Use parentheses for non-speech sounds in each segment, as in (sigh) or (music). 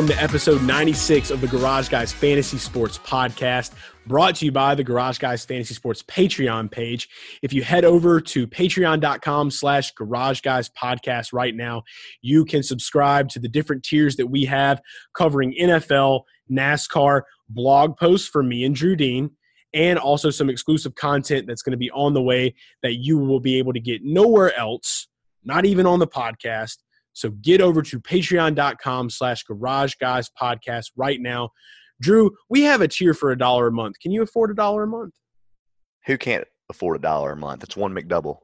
Welcome to episode 96 of the Garage Guys Fantasy Sports Podcast, brought to you by the Garage Guys Fantasy Sports Patreon page. If you head over to patreon.com slash Garage Guys Podcast right now, you can subscribe to the different tiers that we have covering NFL, NASCAR, blog posts for me and Drew Dean, and also some exclusive content that's going to be on the way that you will be able to get nowhere else, not even on the podcast so get over to patreon.com slash garage guys podcast right now. Drew, we have a tier for a dollar a month. Can you afford a dollar a month? Who can't afford a dollar a month? It's one McDouble.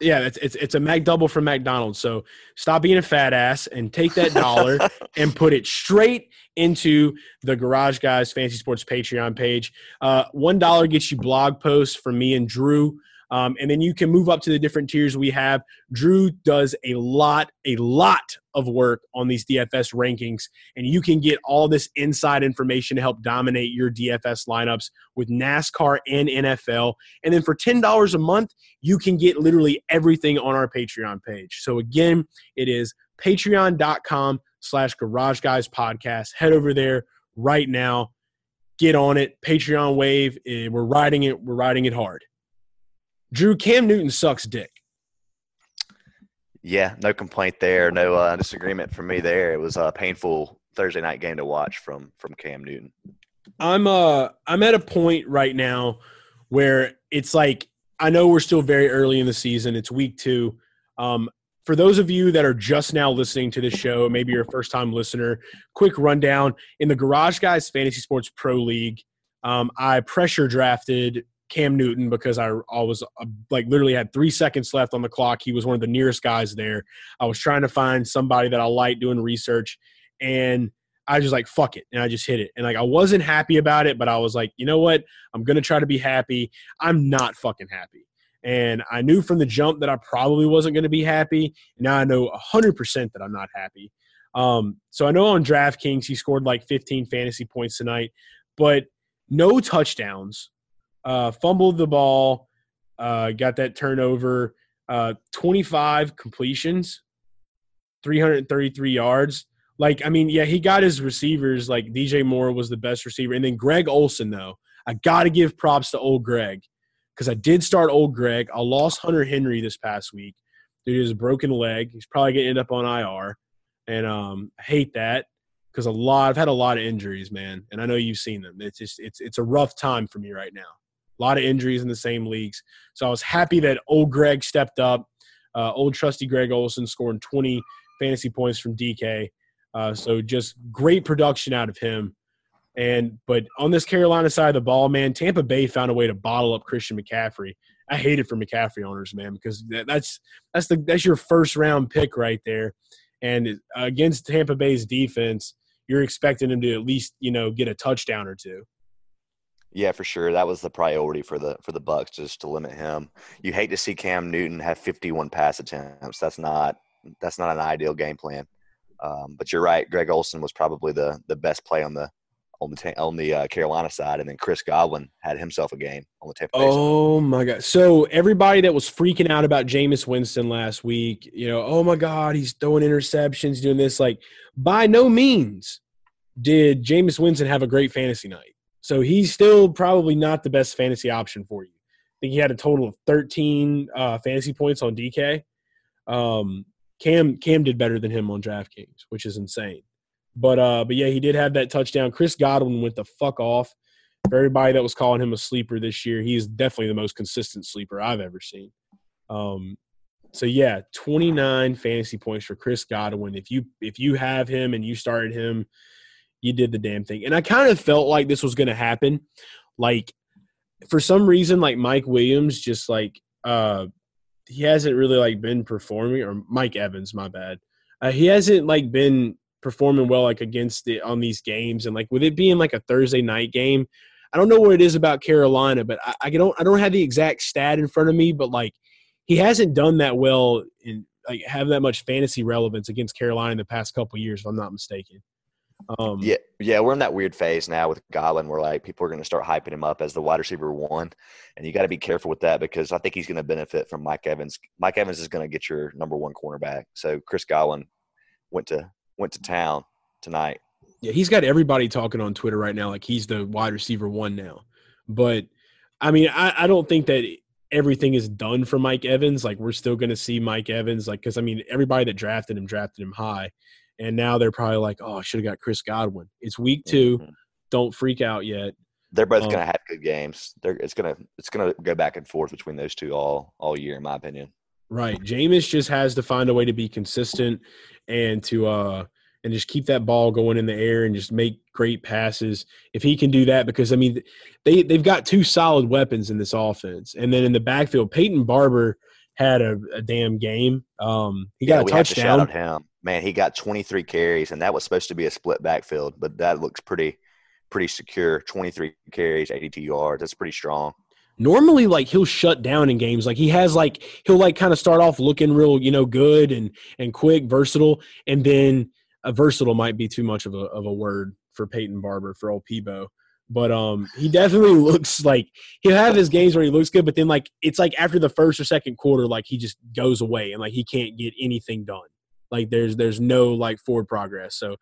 Yeah, it's it's it's a McDouble from McDonald's. So stop being a fat ass and take that dollar (laughs) and put it straight into the Garage Guys Fantasy Sports Patreon page. Uh, One dollar gets you blog posts from me and Drew. Um, and then you can move up to the different tiers we have. Drew does a lot, a lot of work on these DFS rankings, and you can get all this inside information to help dominate your DFS lineups with NASCAR and NFL. And then for $10 a month, you can get literally everything on our Patreon page. So again, it is patreon.com slash garage guys podcast. Head over there right now. Get on it. Patreon wave. Eh, we're riding it. We're riding it hard. Drew Cam Newton sucks dick. Yeah, no complaint there. No uh, disagreement from me there. It was a painful Thursday night game to watch from from Cam Newton. I'm uh I'm at a point right now where it's like I know we're still very early in the season. It's week two. Um, for those of you that are just now listening to this show, maybe you're a first time listener, quick rundown in the Garage Guys Fantasy Sports Pro League. Um, I pressure drafted Cam Newton because I, I was uh, like literally had three seconds left on the clock. He was one of the nearest guys there. I was trying to find somebody that I liked doing research, and I just like fuck it, and I just hit it. And like I wasn't happy about it, but I was like, you know what? I'm gonna try to be happy. I'm not fucking happy. And I knew from the jump that I probably wasn't going to be happy. Now I know 100% that I'm not happy. Um, so I know on DraftKings he scored like 15 fantasy points tonight, but no touchdowns, uh, fumbled the ball, uh, got that turnover, uh, 25 completions, 333 yards. Like, I mean, yeah, he got his receivers. Like, DJ Moore was the best receiver. And then Greg Olsen, though, I got to give props to old Greg because I did start old Greg. I lost Hunter Henry this past week. Dude has a broken leg. He's probably going to end up on IR. And um, I hate that because a lot, I've had a lot of injuries, man. And I know you've seen them. It's just, it's, it's a rough time for me right now. Lot of injuries in the same leagues. So I was happy that old Greg stepped up. Uh, old trusty Greg Olsen scoring 20 fantasy points from DK. Uh, so just great production out of him. And but on this Carolina side of the ball, man, Tampa Bay found a way to bottle up Christian McCaffrey. I hate it for McCaffrey owners, man, because that's that's the that's your first round pick right there. And against Tampa Bay's defense, you're expecting him to at least you know get a touchdown or two. Yeah, for sure. That was the priority for the for the Bucks, just to limit him. You hate to see Cam Newton have 51 pass attempts. That's not that's not an ideal game plan. Um, but you're right. Greg Olsen was probably the the best play on the on the on the uh, Carolina side, and then Chris Godwin had himself a game on the Tampa Oh my god! So everybody that was freaking out about Jameis Winston last week, you know, oh my god, he's throwing interceptions, doing this. Like, by no means did Jameis Winston have a great fantasy night. So he's still probably not the best fantasy option for you. I think he had a total of 13 uh, fantasy points on DK. Um, Cam Cam did better than him on DraftKings, which is insane. But uh, but yeah, he did have that touchdown. Chris Godwin went the fuck off. For everybody that was calling him a sleeper this year, he's definitely the most consistent sleeper I've ever seen. Um, so yeah, 29 fantasy points for Chris Godwin. If you if you have him and you started him, you did the damn thing. And I kind of felt like this was going to happen. Like for some reason, like Mike Williams, just like uh, he hasn't really like been performing, or Mike Evans, my bad. Uh, he hasn't like been performing well like against it on these games, and like with it being like a Thursday night game, I don't know what it is about Carolina, but I, I don't I don't have the exact stat in front of me, but like he hasn't done that well in like have that much fantasy relevance against Carolina in the past couple years, if I'm not mistaken. Um, yeah, yeah, we're in that weird phase now with Godwin where like people are going to start hyping him up as the wide receiver one, and you got to be careful with that because I think he's going to benefit from Mike Evans. Mike Evans is going to get your number one cornerback. So Chris Godwin went to went to town tonight. Yeah, he's got everybody talking on Twitter right now like he's the wide receiver one now. But I mean, I, I don't think that everything is done for Mike Evans. Like we're still going to see Mike Evans, like because I mean everybody that drafted him drafted him high, and now they're probably like, oh, I should have got Chris Godwin. It's week 2 mm-hmm. Don't freak out yet. They're both um, going to have good games. They're it's gonna it's gonna go back and forth between those two all all year, in my opinion. Right. Jameis just has to find a way to be consistent and to uh and just keep that ball going in the air and just make great passes. If he can do that, because I mean, they they've got two solid weapons in this offense, and then in the backfield, Peyton Barber had a, a damn game. Um, he got yeah, a touchdown. out him, man. He got 23 carries, and that was supposed to be a split backfield, but that looks pretty pretty secure. 23 carries, 82 yards. That's pretty strong normally like he'll shut down in games like he has like he'll like kind of start off looking real you know good and and quick versatile and then a versatile might be too much of a of a word for Peyton Barber for old Peebo. But um, he definitely (laughs) looks like he'll have his games where he looks good, but then like it's like after the first or second quarter, like he just goes away and like he can't get anything done. Like there's there's no like forward progress. So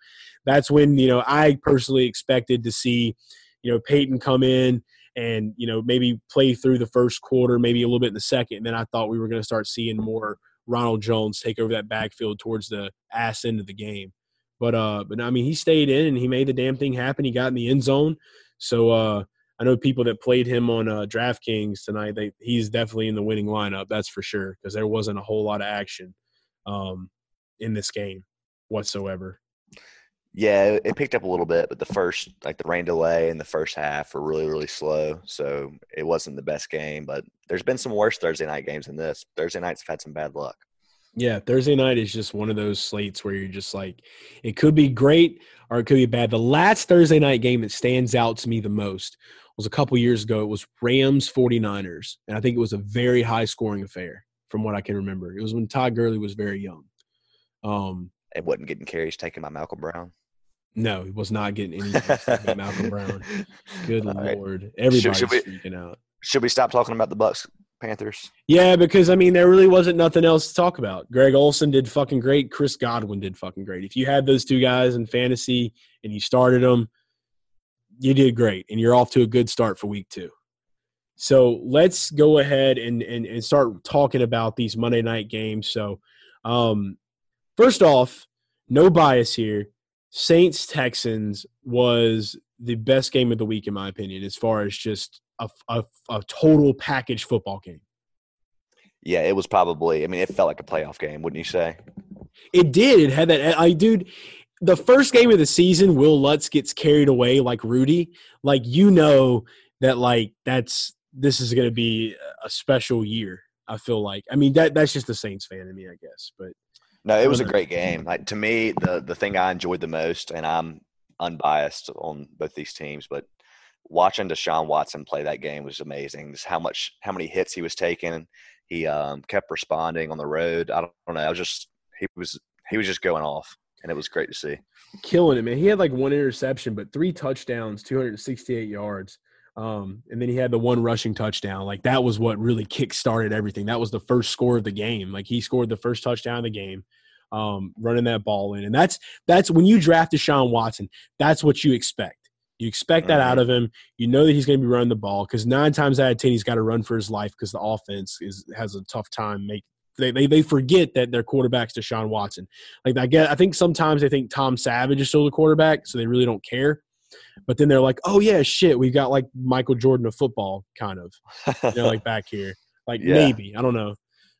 that's when you know I personally expected to see you know Peyton come in and you know maybe play through the first quarter, maybe a little bit in the second. And then I thought we were going to start seeing more Ronald Jones take over that backfield towards the ass end of the game. But uh, but I mean, he stayed in and he made the damn thing happen. He got in the end zone. So uh, I know people that played him on uh, DraftKings tonight. They he's definitely in the winning lineup. That's for sure because there wasn't a whole lot of action um, in this game whatsoever. Yeah, it picked up a little bit, but the first, like the rain delay in the first half, were really, really slow. So it wasn't the best game. But there's been some worse Thursday night games than this. Thursday nights have had some bad luck. Yeah, Thursday night is just one of those slates where you're just like, it could be great or it could be bad. The last Thursday night game that stands out to me the most was a couple years ago. It was Rams 49ers. And I think it was a very high scoring affair from what I can remember. It was when Todd Gurley was very young. Um, it wasn't getting carries taken by Malcolm Brown. No, he was not getting any (laughs) by Malcolm Brown. Good All lord, right. everybody's should, should we, out. Should we stop talking about the Bucks Panthers. Yeah, because I mean, there really wasn't nothing else to talk about. Greg Olsen did fucking great. Chris Godwin did fucking great. If you had those two guys in fantasy and you started them, you did great, and you're off to a good start for week two. So let's go ahead and and, and start talking about these Monday night games. So, um, first off, no bias here. Saints Texans was the best game of the week in my opinion, as far as just a, a, a total package football game. Yeah, it was probably. I mean, it felt like a playoff game, wouldn't you say? It did. It had that. I dude, the first game of the season, Will Lutz gets carried away like Rudy. Like you know that like that's this is going to be a special year. I feel like. I mean that that's just the Saints fan in me, I guess. But no, it was a great game. Like to me, the the thing I enjoyed the most, and I'm unbiased on both these teams, but watching Deshaun Watson play that game was amazing. Just how much, how many hits he was taking. He um, kept responding on the road. I don't, I don't know. I was just he was he was just going off, and it was great to see. Killing it, man. He had like one interception, but three touchdowns, 268 yards. Um, and then he had the one rushing touchdown. Like that was what really kick started everything. That was the first score of the game. Like he scored the first touchdown of the game, um, running that ball in. And that's that's when you draft Deshaun Watson, that's what you expect. You expect that out mm-hmm. of him. You know that he's going to be running the ball because nine times out of ten he's got to run for his life because the offense is has a tough time make. They, they, they forget that their quarterback's Deshaun Watson. Like I get, I think sometimes they think Tom Savage is still the quarterback, so they really don't care. But then they're like, oh yeah, shit, we've got like Michael Jordan of football, kind of, you know, like (laughs) back here. Like yeah. maybe I don't know.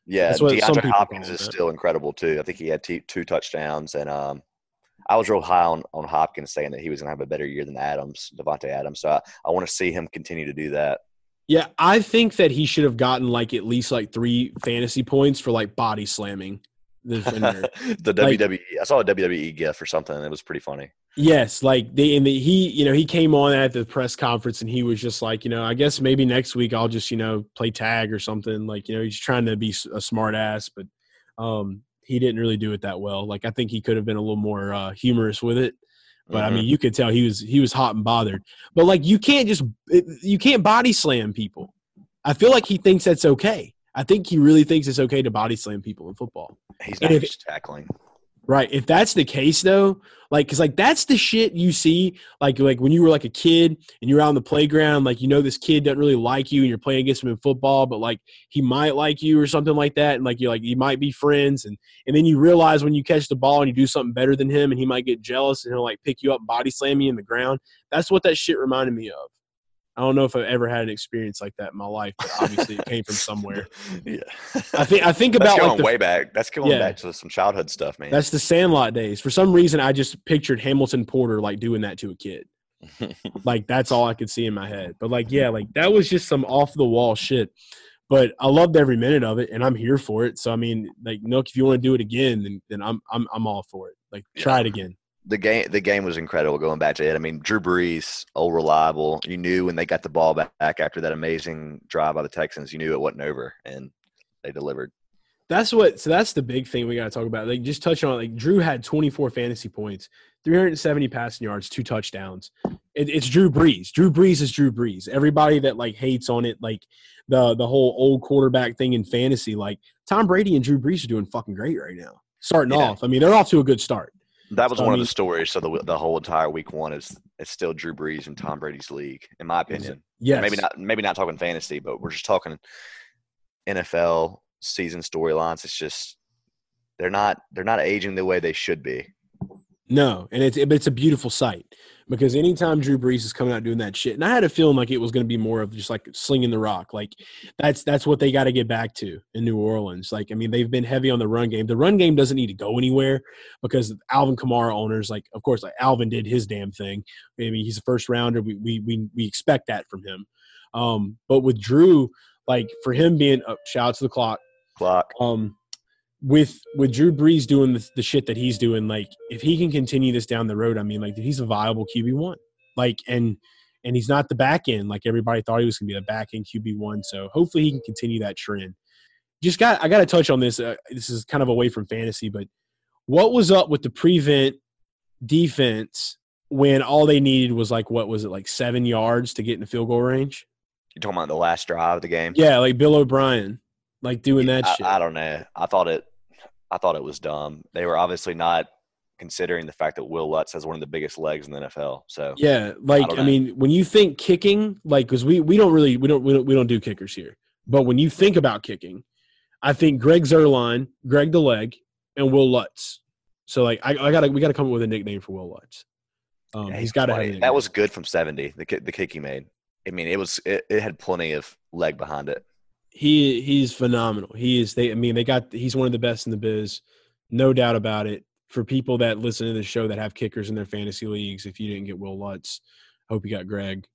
Yeah, DeAndre Hopkins is still incredible too. I think he had t- two touchdowns, and um, I was real high on, on Hopkins saying that he was going to have a better year than Adams, Davante Adams. So I, I want to see him continue to do that. Yeah, I think that he should have gotten like at least like three fantasy points for like body slamming defender. (laughs) the Like- WWE. I saw a WWE gif or something. It was pretty funny. Yes, like they and the, he, you know, he came on at the press conference and he was just like, you know, I guess maybe next week I'll just, you know, play tag or something. Like, you know, he's trying to be a smart ass, but um, he didn't really do it that well. Like, I think he could have been a little more uh, humorous with it. But I Mhm. mean, you could tell he was he was hot and bothered. But like, you can't just you can't body slam people. I feel like he thinks that's okay. I think he really thinks it's okay to body slam people in football. he's not if- just tackling. Right. If that's the case though, like cuz like that's the shit you see like like when you were like a kid and you're out on the playground like you know this kid doesn't really like you and you're playing against him in football but like he might like you or something like that and like you're like you might be friends and and then you realize when you catch the ball and you do something better than him and he might get jealous and he'll like pick you up and body slam you in the ground. That's what that shit reminded me of. I don't know if I've ever had an experience like that in my life, but obviously it came from (laughs) somewhere. yeah. I think I think about going like the way back. That's going Yeah. back to some childhood stuff, man. That's the Sandlot days. For some reason, I just pictured Hamilton Porter like doing that to a kid. (laughs) Like that's all I could see in my head. But like, yeah, like that was just some off the wall shit. But I loved every minute of it, and I'm here for it. So I mean, like, Nuk, if you want to do it again, then then I'm I'm I'm all for it. Like, try it again. The game the game was incredible going back to it. I mean, Drew Brees, old reliable. You knew when they got the ball back after that amazing drive by the Texans, you knew it wasn't over, and they delivered. That's what. So that's the big thing we got to talk about. Like, just touch on it. Like, Drew had 24 fantasy points, 370 passing yards, two touchdowns. It, it's Drew Brees. Drew Brees is Drew Brees. Everybody that like hates on it, like the the whole old quarterback thing in fantasy, like Tom Brady and Drew Brees are doing fucking great right now. Starting Yeah. off, I mean, they're off to a good start. That was So, I one of the stories. So the the whole entire week one is it's still Drew Brees and Tom Brady's league, in my opinion. Yes, Maybe not maybe not talking fantasy, but we're just talking NFL season storylines. It's just they're not they're not aging the way they should be. No, and it's it's a beautiful sight because anytime Drew Brees is coming out doing that shit, and I had a feeling like it was going to be more of just like slinging the rock, like that's that's what they got to get back to in New Orleans. Like, I mean, they've been heavy on the run game. The run game doesn't need to go anywhere because Alvin Kamara owners, like, of course, like Alvin did his damn thing. I mean, he's a first rounder. We we we we expect that from him. Um, but with Drew, like for him being uh, shout out to the clock Clock. um with with Drew Brees doing the, the shit that he's doing, like if he can continue this down the road, I mean, like he's a viable QB one, like and and he's not the back end like everybody thought he was going to be the back end QB one. So hopefully he can continue that trend. Just got I got to touch on this. Uh, this is kind of away from fantasy, but what was up with the prevent defense when all they needed was like what was it like seven yards to get in the field goal range? You're talking about the last drive of the game. Yeah, like Bill O'Brien, like doing that I, shit. I don't know. I thought it. I thought it was dumb. They were obviously not considering the fact that Will Lutz has one of the biggest legs in the NFL. So Yeah, like don't I, mean, when you think kicking, like because we we don't really we don't, we don't we don't do kickers here, but when you think about kicking, I think Greg Zuerlein, Greg the leg, and Will Lutz. So like I, I gotta we gotta come up with a nickname for Will Lutz. Um, Yeah, he's got to have a funny. nickname. that was good from seventy. The kick, the kick he made. I mean, it was it, it had plenty of leg behind it. He he's phenomenal. He is they I mean they got he's one of the best in the biz, no doubt about it. For people that listen to the show that have kickers in their fantasy leagues, if you didn't get Will Lutz, hope you got Greg.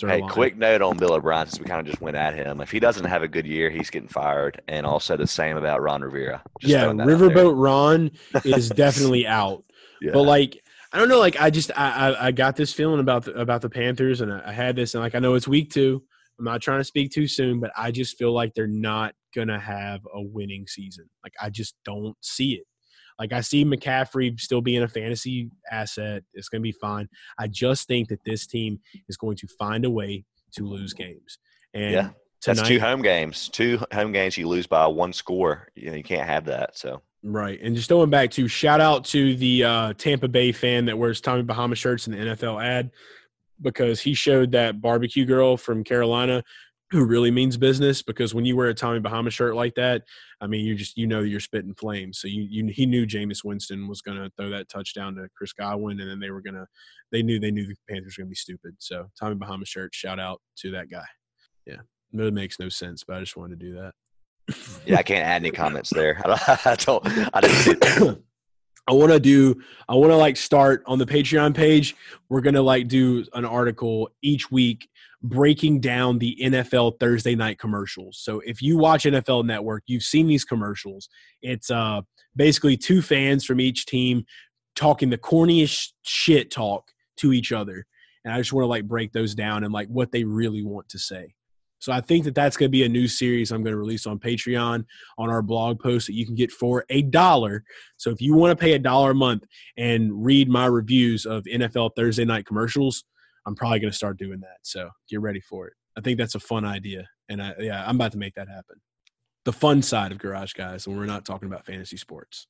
Hey, quick note on Bill O'Brien since we kind of just went at him. If he doesn't have a good year, he's getting fired, and also the same about Ron Rivera. Just yeah, throwing that out there. Riverboat Ron is (laughs) definitely out. Yeah. But like, I don't know. Like, I just I I, I got this feeling about the, about the Panthers, and I, I had this, and like I know it's week two. I'm not trying to speak too soon, but I just feel like they're not gonna have a winning season. Like I just don't see it. Like I see McCaffrey still being a fantasy asset. It's gonna be fine. I just think that this team is going to find a way to lose games. And Yeah, That's two home games. Two home games you lose by one score. You know, you can't have that. So Right. And just going back to shout out to the uh, Tampa Bay fan that wears Tommy Bahama shirts in the NFL ad because he showed that barbecue girl from Carolina who really means business because when you wear a Tommy Bahama shirt like that, I mean, you just, you know, you're spitting flames. So you, you he knew Jameis Winston was going to throw that touchdown to Chris Godwin and then they were going to, they knew, they knew the Panthers were going to be stupid. So Tommy Bahama shirt, shout out to that guy. Yeah. It makes no sense, but I just wanted to do that. yeah, I can't add any comments there. I don't. (laughs) I, don't, I didn't see. (coughs) (coughs) (coughs) That. I want to do I want to like start on the Patreon page. We're going to like do an article each week breaking down the NFL Thursday night commercials. So if you watch NFL Network, you've seen these commercials. It's uh basically two fans from each team talking the corniest shit talk to each other. And I just want to like break those down and like what they really want to say. So I think that that's going to be a new series I'm going to release on Patreon on our blog post that you can get for a dollar. So if you want to pay a dollar a month and read my reviews of NFL Thursday night commercials, I'm probably going to start doing that. So get ready for it. I think that's a fun idea, and I, yeah, I'm about to make that happen. The fun side of Garage Guys, and we're not talking about fantasy sports.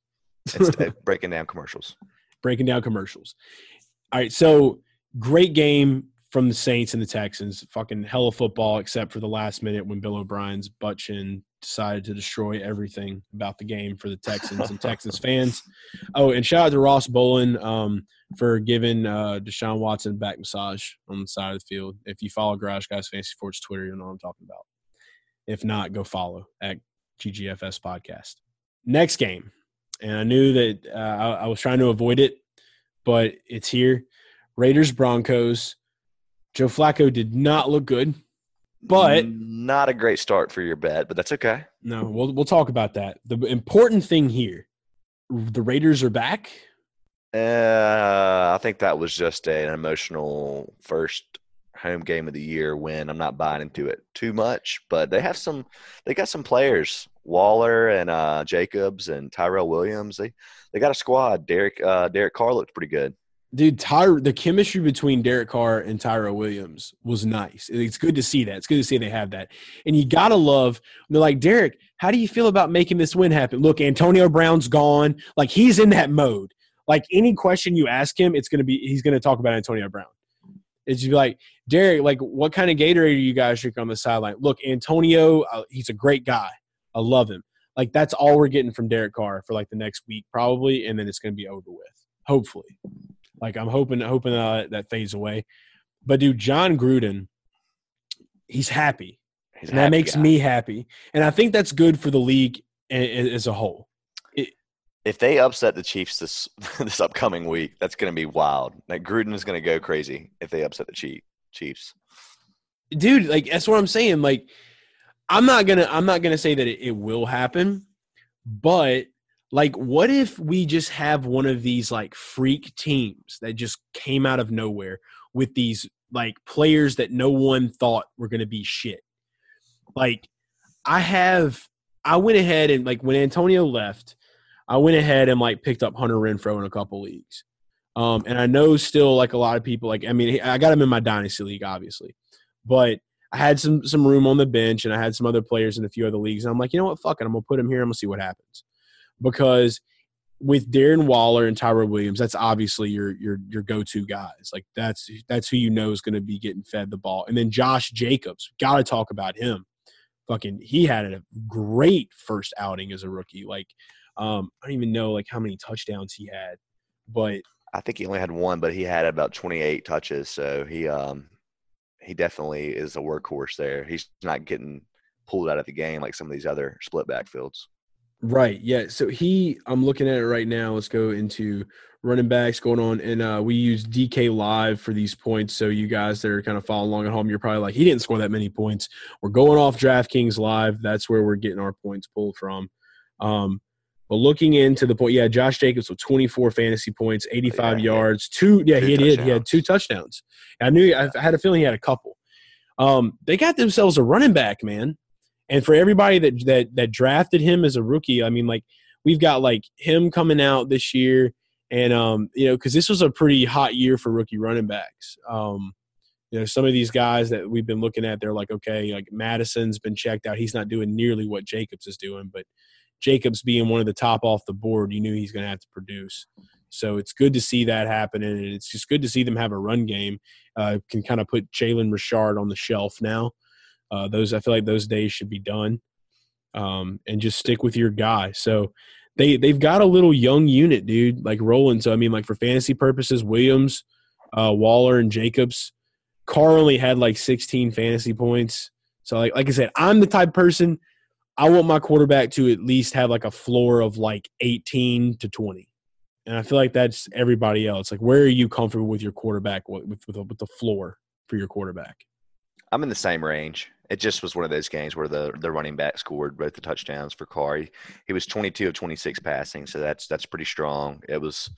It's (laughs) breaking down commercials. Breaking down commercials. All right, so great game from the Saints and the Texans. Fucking hell of football, except for the last minute when Bill O'Brien's butt chin decided to destroy everything about the game for the Texans and Texans (laughs) fans. Oh, and shout out to Ross Bolin um, for giving uh, Deshaun Watson back massage on the side of the field. If you follow Garage Guys Fantasy Sports Twitter, you'll know what I'm talking about. If not, go follow at GGFS Podcast. Next game, and I knew that uh, I, I was trying to avoid it, but it's here. Raiders Broncos. Joe Flacco did not look good, but not a great start for your bet, but that's okay. No, we'll we'll talk about that. The important thing here, the Raiders are back. Uh, I think that was just an emotional first home game of the year win. I'm not buying into it too much, but they have some. They got some players, Waller and uh, Jacobs and Tyrell Williams. They they got a squad. Derek uh, Derek Carr looked pretty good. Dude, Ty, the chemistry between Derek Carr and Tyrell Williams was nice. It's good to see that. It's good to see they have that. And you gotta love. They're like Derek. How do you feel about making this win happen? Look, Antonio Brown's gone. Like he's in that mode. Like any question you ask him, it's gonna be he's gonna talk about Antonio Brown. It's just like Derek. Like what kind of Gatorade are you guys drinking on the sideline? Look, Antonio. Uh, he's a great guy. I love him. Like that's all we're getting from Derek Carr for like the next week probably, and then it's gonna be over with. Hopefully. Like I'm hoping hoping uh, that fades away. But dude, Jon Gruden, he's happy. He's and happy that makes guy. me happy, and I think that's good for the league as a whole. It, if they upset the Chiefs this (laughs) this upcoming week, that's going to be wild. Like Gruden is going to go crazy if they upset the Chiefs. Dude, like that's what I'm saying. Like, I'm not gonna I'm not gonna say that it, it will happen, but like what if we just have one of these like freak teams that just came out of nowhere with these like players that no one thought were going to be shit? Like i have i went ahead and like when antonio left i went ahead and like picked up hunter renfrow in a couple leagues. Um and i know still like a lot of people like i mean i got him in my dynasty league obviously. But i had some some room on the bench and i had some other players in a few other leagues and i'm like you know what? Fuck it. I'm gonna put him here. I'm gonna see what happens because with Darren Waller and Tyrell Williams, that's obviously your your your go-to guys. Like that's that's who you know is going to be getting fed the ball. And then Josh Jacobs, got to talk about him. Fucking, he had a great first outing as a rookie. Like, um, I don't even know like how many touchdowns he had, but I think he only had one, but he had about 28 touches. So he um he definitely is a workhorse there. He's not getting pulled out of the game like some of these other split backfields. Right. Yeah. So he, I'm looking at it right now. Let's go into running backs going on, and uh, we use DK Live for these points. So you guys that are kind of following along at home, you're probably like, he didn't score that many points. We're going off DraftKings Live. That's where we're getting our points pulled from. Um, but looking into the point, yeah, Josh Jacobs with 24 fantasy points, 85 yeah, yards, two. Yeah, two he touchdowns. did. He had two touchdowns. I knew. I had a feeling he had a couple. Um, they got themselves a running back, man. And for everybody that that that drafted him as a rookie, I mean, like we've got like him coming out this year, and um, you know, because this was a pretty hot year for rookie running backs. Um, you know, some of these guys that we've been looking at, they're like, okay, like Madison's been checked out. He's not doing nearly what Jacobs is doing, but Jacobs being one of the top off the board, you knew he's going to have to produce. So it's good to see that happening, and it's just good to see them have a run game. Uh, can kind of put Jalen Richard on the shelf now. Uh, those I feel like those days should be done, um, and just stick with your guy. So they they've got a little young unit, dude, like rolling. So I mean, like for fantasy purposes, Williams, uh, Waller, and Jacobs. Carr only had like 16 fantasy points. So like like I said, I'm the type person I want my quarterback to at least have like a floor of like 18 to 20. and I feel like that's everybody else. Like, where are you comfortable with your quarterback with with, with, with the floor for your quarterback? I'm in the same range. It just was one of those games where the the running back scored both the touchdowns for Carr. He, he was 22 of 26 passing, so that's that's pretty strong. It was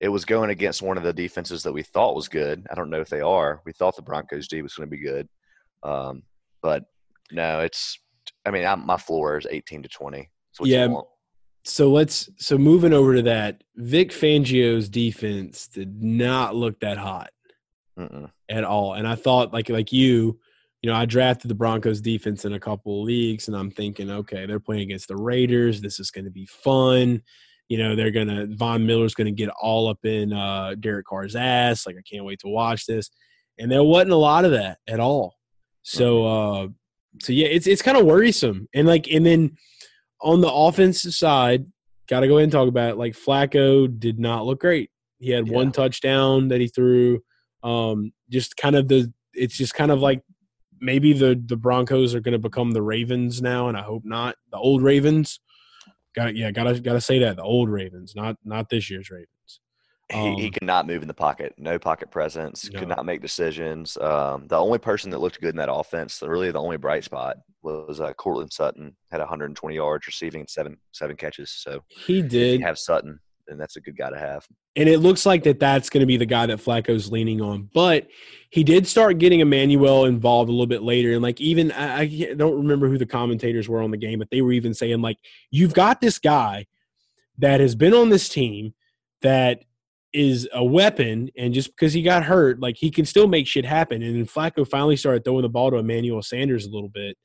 it was going against one of the defenses that we thought was good. I don't know if they are. We thought the Broncos D was going to be good, um, but no, it's. I mean, I'm, my floor is 18 to 20. yeah. So let's so moving over to that. Vic Fangio's defense did not look that hot Mm-mm. at all, and I thought like like you, you know, I drafted the Broncos defense in a couple of leagues, and I'm thinking, okay, they're playing against the Raiders. This is going to be fun you know they're gonna Von Miller's gonna get all up in uh, Derek Carr's ass. Like I can't wait to watch this. And there wasn't a lot of that at all. So uh, so yeah, it's it's kind of worrisome. And like and then on the offensive side, got to go ahead and talk about it. Like Flacco did not look great. He had yeah. one touchdown that he threw. Um, just kind of the it's just kind of like maybe the the Broncos are going to become the Ravens now, and I hope not the old Ravens. Got yeah, gotta gotta say that the old Ravens, not not this year's Ravens. Um, he, he could not move in the pocket, no pocket presence, no. could not make decisions. Um, the only person that looked good in that offense, really the only bright spot, was uh, Courtland Sutton. Had 120 yards receiving, seven seven catches. So he did have Sutton and that's a good guy to have. And it looks like that that's going to be the guy that Flacco's leaning on. But he did start getting Emmanuel involved a little bit later, and like even I, I don't remember who the commentators were on the game, but they were even saying like, "You've got this guy that has been on this team that is a weapon, and just because he got hurt, like he can still make shit happen. And then Flacco finally started throwing the ball to Emmanuel Sanders a little bit,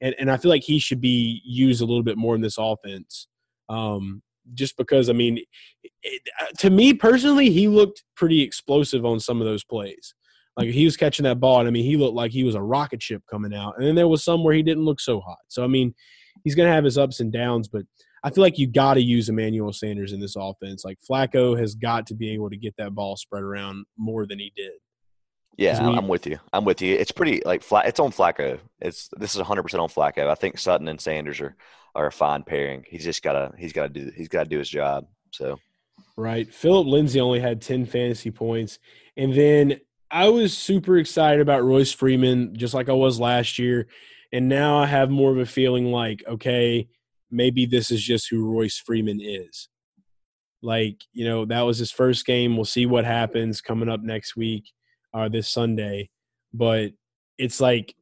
and and I feel like he should be used a little bit more in this offense. Um, just because I mean, it, uh, to me personally, he looked pretty explosive on some of those plays. Like he was catching that ball, and I mean, he looked like he was a rocket ship coming out. And then there was some where he didn't look so hot. So I mean, he's going to have his ups and downs, but I feel like you got to use Emmanuel Sanders in this offense. Like Flacco has got to be able to get that ball spread around more than he did. Yeah, we, I'm with you. I'm with you. It's pretty like flat. It's on Flacco. It's this is 100 percent on Flacco. I think Sutton and Sanders are are a fine pairing. He's just gotta he's gotta do he's gotta do his job. So right. Phillip Lindsay only had 10 fantasy points, and then I was super excited about Royce Freeman, just like I was last year, and now I have more of a feeling like okay, maybe this is just who Royce Freeman is. Like you know, that was his first game. We'll see what happens coming up next week or uh, this Sunday, but it's like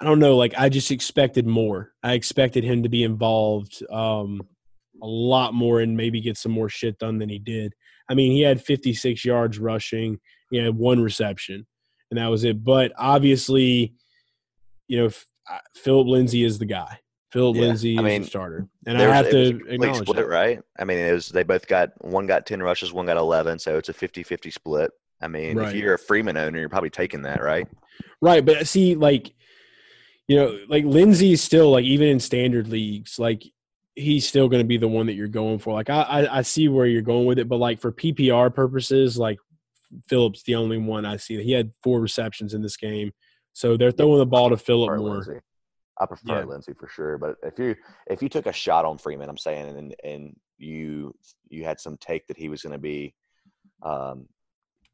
I don't know, like I just expected more. I expected him to be involved um, a lot more and maybe get some more shit done than he did. I mean, he had 56 yards rushing, he had one reception, and that was it. But obviously, you know, Phillip Lindsay is the guy. Phillip yeah, Lindsay I mean, is the starter, and I have to acknowledge split, that. right? I mean, it was they both got one got 10 rushes, one got 11, so it's a 50-50 split. I mean, right. if you're a Freeman owner, you're probably taking that, right? Right, but see, like you know, like Lindsay's still like even in standard leagues, like he's still going to be the one that you're going for. Like I, I, I see where you're going with it, but like for PPR purposes, like Phillips the only one I see. He had four receptions in this game, so they're throwing the ball to Phillip more. Lindsay. I prefer yeah. Lindsay for sure, but if you if you took a shot on Freeman, I'm saying, and and you you had some take that he was going to be um,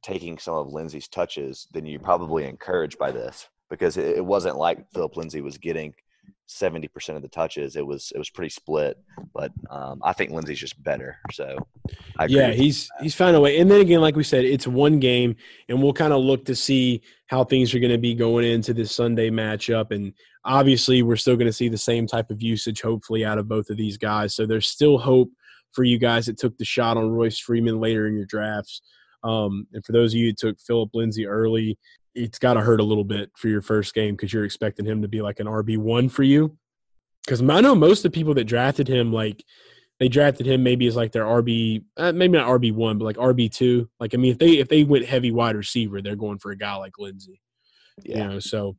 taking some of Lindsay's touches, then you're probably encouraged by this because it, wasn't like Phillip Lindsay was getting 70% of the touches. It was it was pretty split, but um, I think Lindsay's just better. So yeah, he's he's found a way. And then again, like we said, it's one game, and we'll kind of look to see how things are going to be going into this Sunday matchup. And obviously, we're still going to see the same type of usage, hopefully, out of both of these guys. So there's still hope for you guys that took the shot on Royce Freeman later in your drafts. Um, and for those of you who took Phillip Lindsay early, it's got to hurt a little bit for your first game because you're expecting him to be like an RB one for you. Because I know most of the people that drafted him, like they drafted him maybe as like their RB, uh, maybe not RB one, but like RB two. Like I mean, if they if they went heavy wide receiver, they're going for a guy like Lindsay. Yeah. You know, so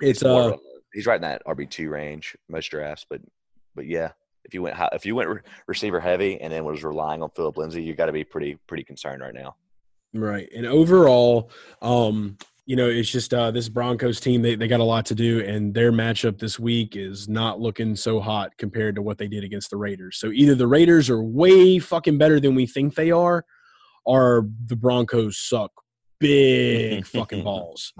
it's uh he's right in that RB two range most drafts, but but yeah, if you went if you went receiver heavy and then was relying on Phillip Lindsay, you got to be pretty pretty concerned right now. Right. And overall, um, you know, it's just uh, this Broncos team. They they got a lot to do, and their matchup this week is not looking so hot compared to what they did against the Raiders. So either the Raiders are way fucking better than we think they are, or the Broncos suck big (laughs) fucking balls.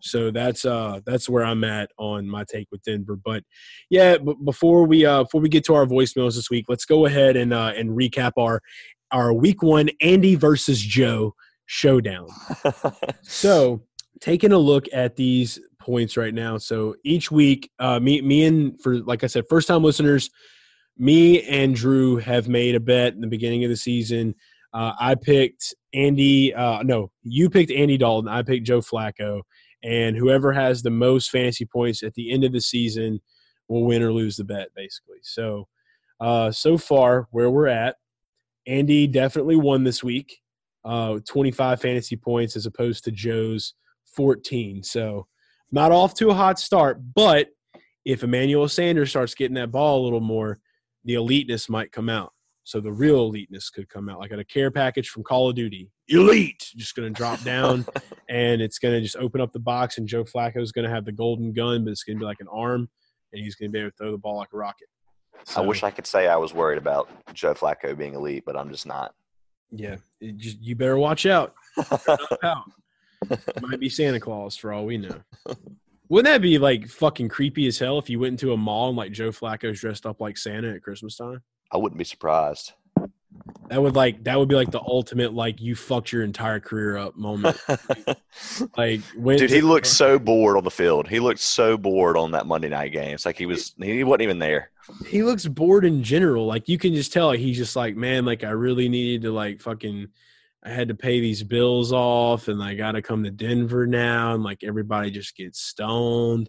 So that's uh that's where I'm at on my take with Denver. But yeah, b- before we uh before we get to our voicemails this week, let's go ahead and uh and recap our our week one Andy versus Joe showdown. (laughs) so taking a look at these points right now. So each week, uh me me and for like I said, first time listeners, me and Drew have made a bet in the beginning of the season. Uh, I picked Andy. Uh, no, you picked Andy Dalton. I picked Joe Flacco. And whoever has the most fantasy points at the end of the season will win or lose the bet, basically. So, uh, so far where we're at, Andy definitely won this week. Uh, 25 fantasy points as opposed to Joe's 14. So, not off to a hot start, but if Emmanuel Sanders starts getting that ball a little more, the eliteness might come out. So the real eliteness could come out, like a care package from Call of Duty. Elite, just going to drop (laughs) down, and it's going to just open up the box, and Joe Flacco is going to have the golden gun, but it's going to be like an arm, and he's going to be able to throw the ball like a rocket. So, I wish I could say I was worried about Joe Flacco being elite, but I'm just not. Yeah, just, you better watch out. (laughs) (laughs) Might be Santa Claus for all we know. Wouldn't that be like fucking creepy as hell if you went into a mall and like Joe Flacco's dressed up like Santa at Christmas time? I wouldn't be surprised. That would like that would be like the ultimate like you fucked your entire career up moment. (laughs) like when dude, he looked so bored on the field. He looked so bored on that Monday night game. It's like he was he wasn't even there. He looks bored in general. Like you can just tell like, he's just like, man, like I really needed to like fucking I had to pay these bills off and I gotta come to Denver now and like everybody just gets stoned.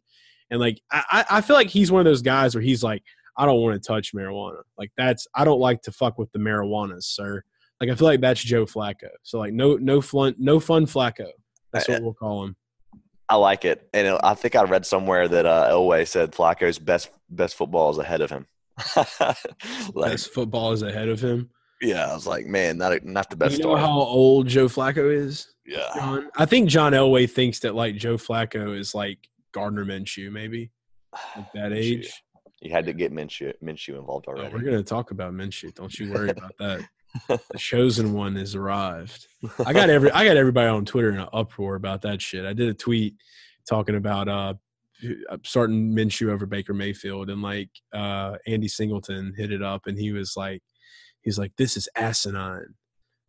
And like I, I feel like he's one of those guys where he's like, I don't want to touch marijuana. Like that's I don't like to fuck with the marijuanas, sir. Like I feel like that's Joe Flacco. So like no no fun no fun Flacco. That's what we'll call him. I like it, and I think I read somewhere that uh, Elway said Flacco's best best football is ahead of him. (laughs) like, best football is ahead of him. Yeah, I was like, man, not not the best. You know how old Joe Flacco is? Yeah, John? I think John Elway thinks that like Joe Flacco is like Gardner Minshew, maybe at that (sighs) age. You had to get Minshew, Minshew involved oh, already. Oh, we're going to talk about Minshew. Don't you worry about that. the (laughs) chosen one has arrived. I got every I got everybody on Twitter in an uproar about that shit. I did a tweet talking about uh starting Minshew over Baker Mayfield, and like uh Andy Singleton hit it up, and he was like, he's like, this is asinine.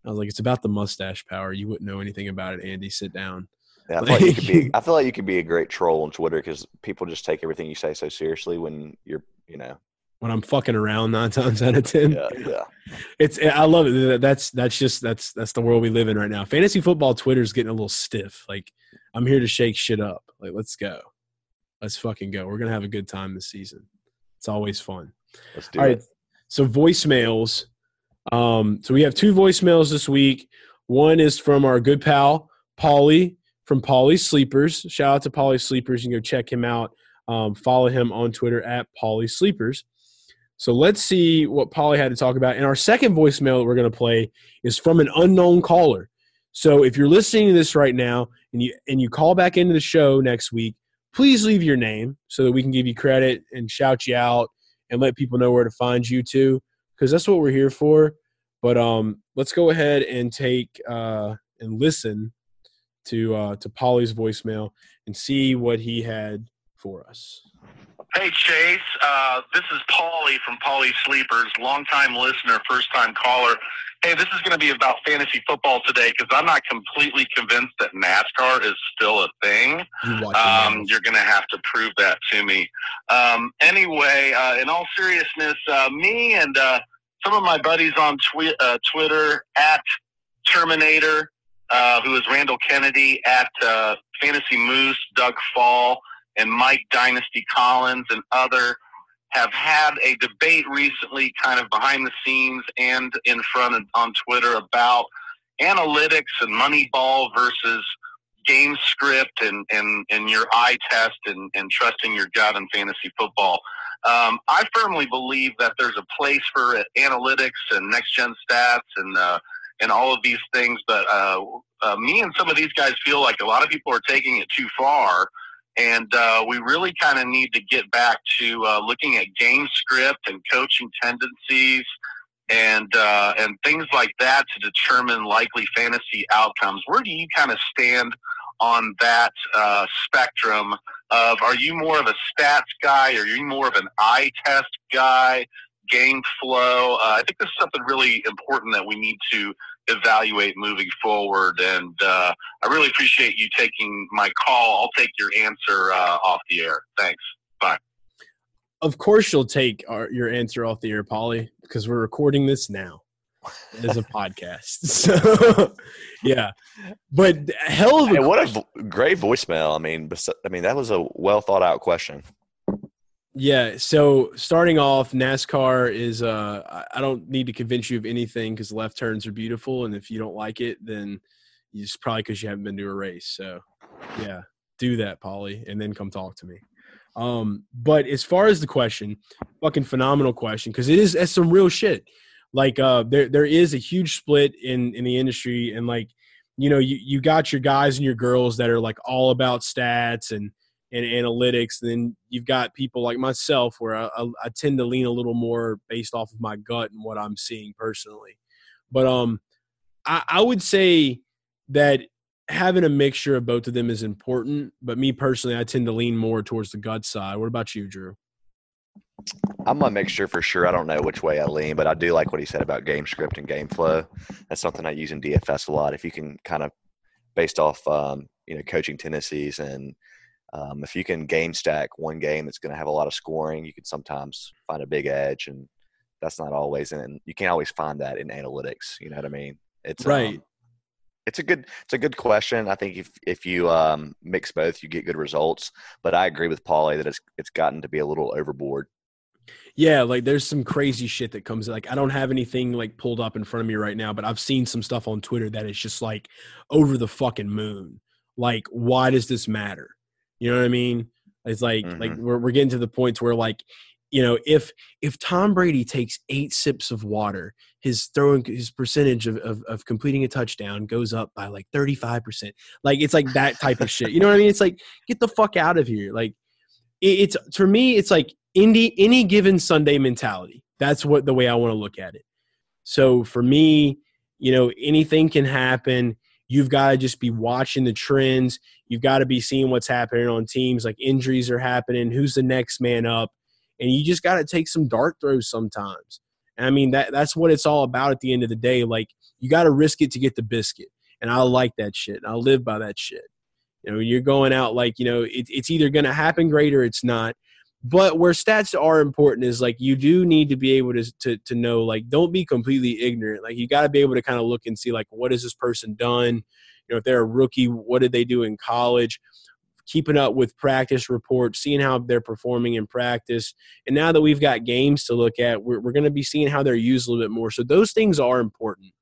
I was like, it's about the mustache power. You wouldn't know anything about it, Andy. Sit down. Yeah, I (laughs) feel like you could be. I feel like you could be a great troll on Twitter because people just take everything you say so seriously when you're, you know, when I'm fucking around nine (laughs) times out of ten. Yeah, yeah. It's I love it. That's that's just that's that's the world we live in right now. Fantasy football Twitter's getting a little stiff. Like I'm here to shake shit up. Like let's go, let's fucking go. We're gonna have a good time this season. It's always fun. Let's do All it. Right, so voicemails. Um, so we have two voicemails this week. One is from our good pal Paulie, from Paulie Sleepers. Shout out to Paulie Sleepers. You can go check him out. Um, follow him on Twitter at Paulie Sleepers. So let's see what Paulie had to talk about. And our second voicemail that we're going to play is from an unknown caller. So if you're listening to this right now and you and you call back into the show next week, please leave your name so that we can give you credit and shout you out and let people know where to find you too, because that's what we're here for. But um, let's go ahead and take uh, and listen to uh, to Paulie's voicemail and see what he had for us. Hey Chase, uh, this is Paulie from Paulie Sleepers, longtime listener, first time caller. Hey, this is going to be about fantasy football today because I'm not completely convinced that NASCAR is still a thing. Um, you're going to have to prove that to me. Um, anyway, uh, in all seriousness, uh, me and uh, some of my buddies on twi- uh, Twitter at Terminator uh, who is Randall Kennedy at uh, Fantasy Moose, Doug Fall, and Mike Dynasty Collins, and other have had a debate recently, kind of behind the scenes and in front of, on Twitter about analytics and Moneyball versus game script and, and, and your eye test and, and trusting your gut in fantasy football. Um, I firmly believe that there's a place for analytics and next gen stats and uh, and all of these things. But uh, uh, me and some of these guys feel like a lot of people are taking it too far. And uh, we really kind of need to get back to uh, looking at game script and coaching tendencies and uh, and things like that to determine likely fantasy outcomes. Where do you kind of stand on that uh, spectrum? Of are you more of a stats guy? Or are you more of an eye test guy? Game flow. Uh, I think this is something really important that we need to evaluate moving forward. And uh, I really appreciate you taking my call. I'll take your answer uh, off the air. Thanks. Bye. Of course, you'll take our, your answer off the air, Paulie, because we're recording this now as a podcast. (laughs) So, yeah, but hell of a hey, what a v- great voicemail. I mean, I mean that was a well thought out question. Yeah. So starting off, NASCAR is. Uh, I don't need to convince you of anything because left turns are beautiful, and if you don't like it, then it's probably because you haven't been to a race. So, yeah, do that, Paulie, and then come talk to me. Um, but as far as the question, fucking phenomenal question because it is that's some real shit. Like, uh, there there is a huge split in in the industry, and like, you know, you you got your guys and your girls that are like all about stats and and analytics. Then you've got people like myself where I, I, I, tend to lean a little more based off of my gut and what I'm seeing personally. But um, I, I would say that having a mixture of both of them is important. But me personally, I tend to lean more towards the gut side. What about you, Drew? I'm a mixture for sure. I don't know which way I lean, but I do like what he said about game script and game flow. That's something I use in DFS a lot. If you can kind of based off um, you know coaching tendencies and um, if you can game stack one game that's going to have a lot of scoring, you can sometimes find a big edge, and that's not always in. You can't always find that in analytics. You know what I mean? It's right. Um, it's a good it's a good question. I think if if you um, mix both, you get good results. But I agree with Paulie that it's it's gotten to be a little overboard. Yeah, like there's some crazy shit that comes. Like I don't have anything like pulled up in front of me right now, but I've seen some stuff on Twitter that is just like over the fucking moon. Like, why does this matter? You know what I mean? It's like mm-hmm. like we're we're getting to the points where like you know if if Tom Brady takes eight sips of water, his throwing his percentage of, of, of completing a touchdown goes up by like thirty five percent. Like it's like that type of shit. You know what I mean? It's like get the fuck out of here. Like it, it's for me, it's like any any given Sunday mentality. That's what the way I want to look at it. So for me, you know, anything can happen. You've got to just be watching the trends. You've got to be seeing what's happening on teams. Like injuries are happening. Who's the next man up? And you just got to take some dart throws sometimes. And I mean that that's what it's all about at the end of the day. Like you got to risk it to get the biscuit. And I like that shit. I live by that shit. You know, you're going out like you know it, it's either going to happen great or it's not. But where stats are important is like you do need to be able to to, to know like don't be completely ignorant. Like you got to be able to kind of look and see like what has this person done You know, if they're a rookie, what did they do in college? Keeping up with practice reports, seeing how they're performing in practice. And now that we've got games to look at, we're, we're going to be seeing how they're used a little bit more. So those things are important.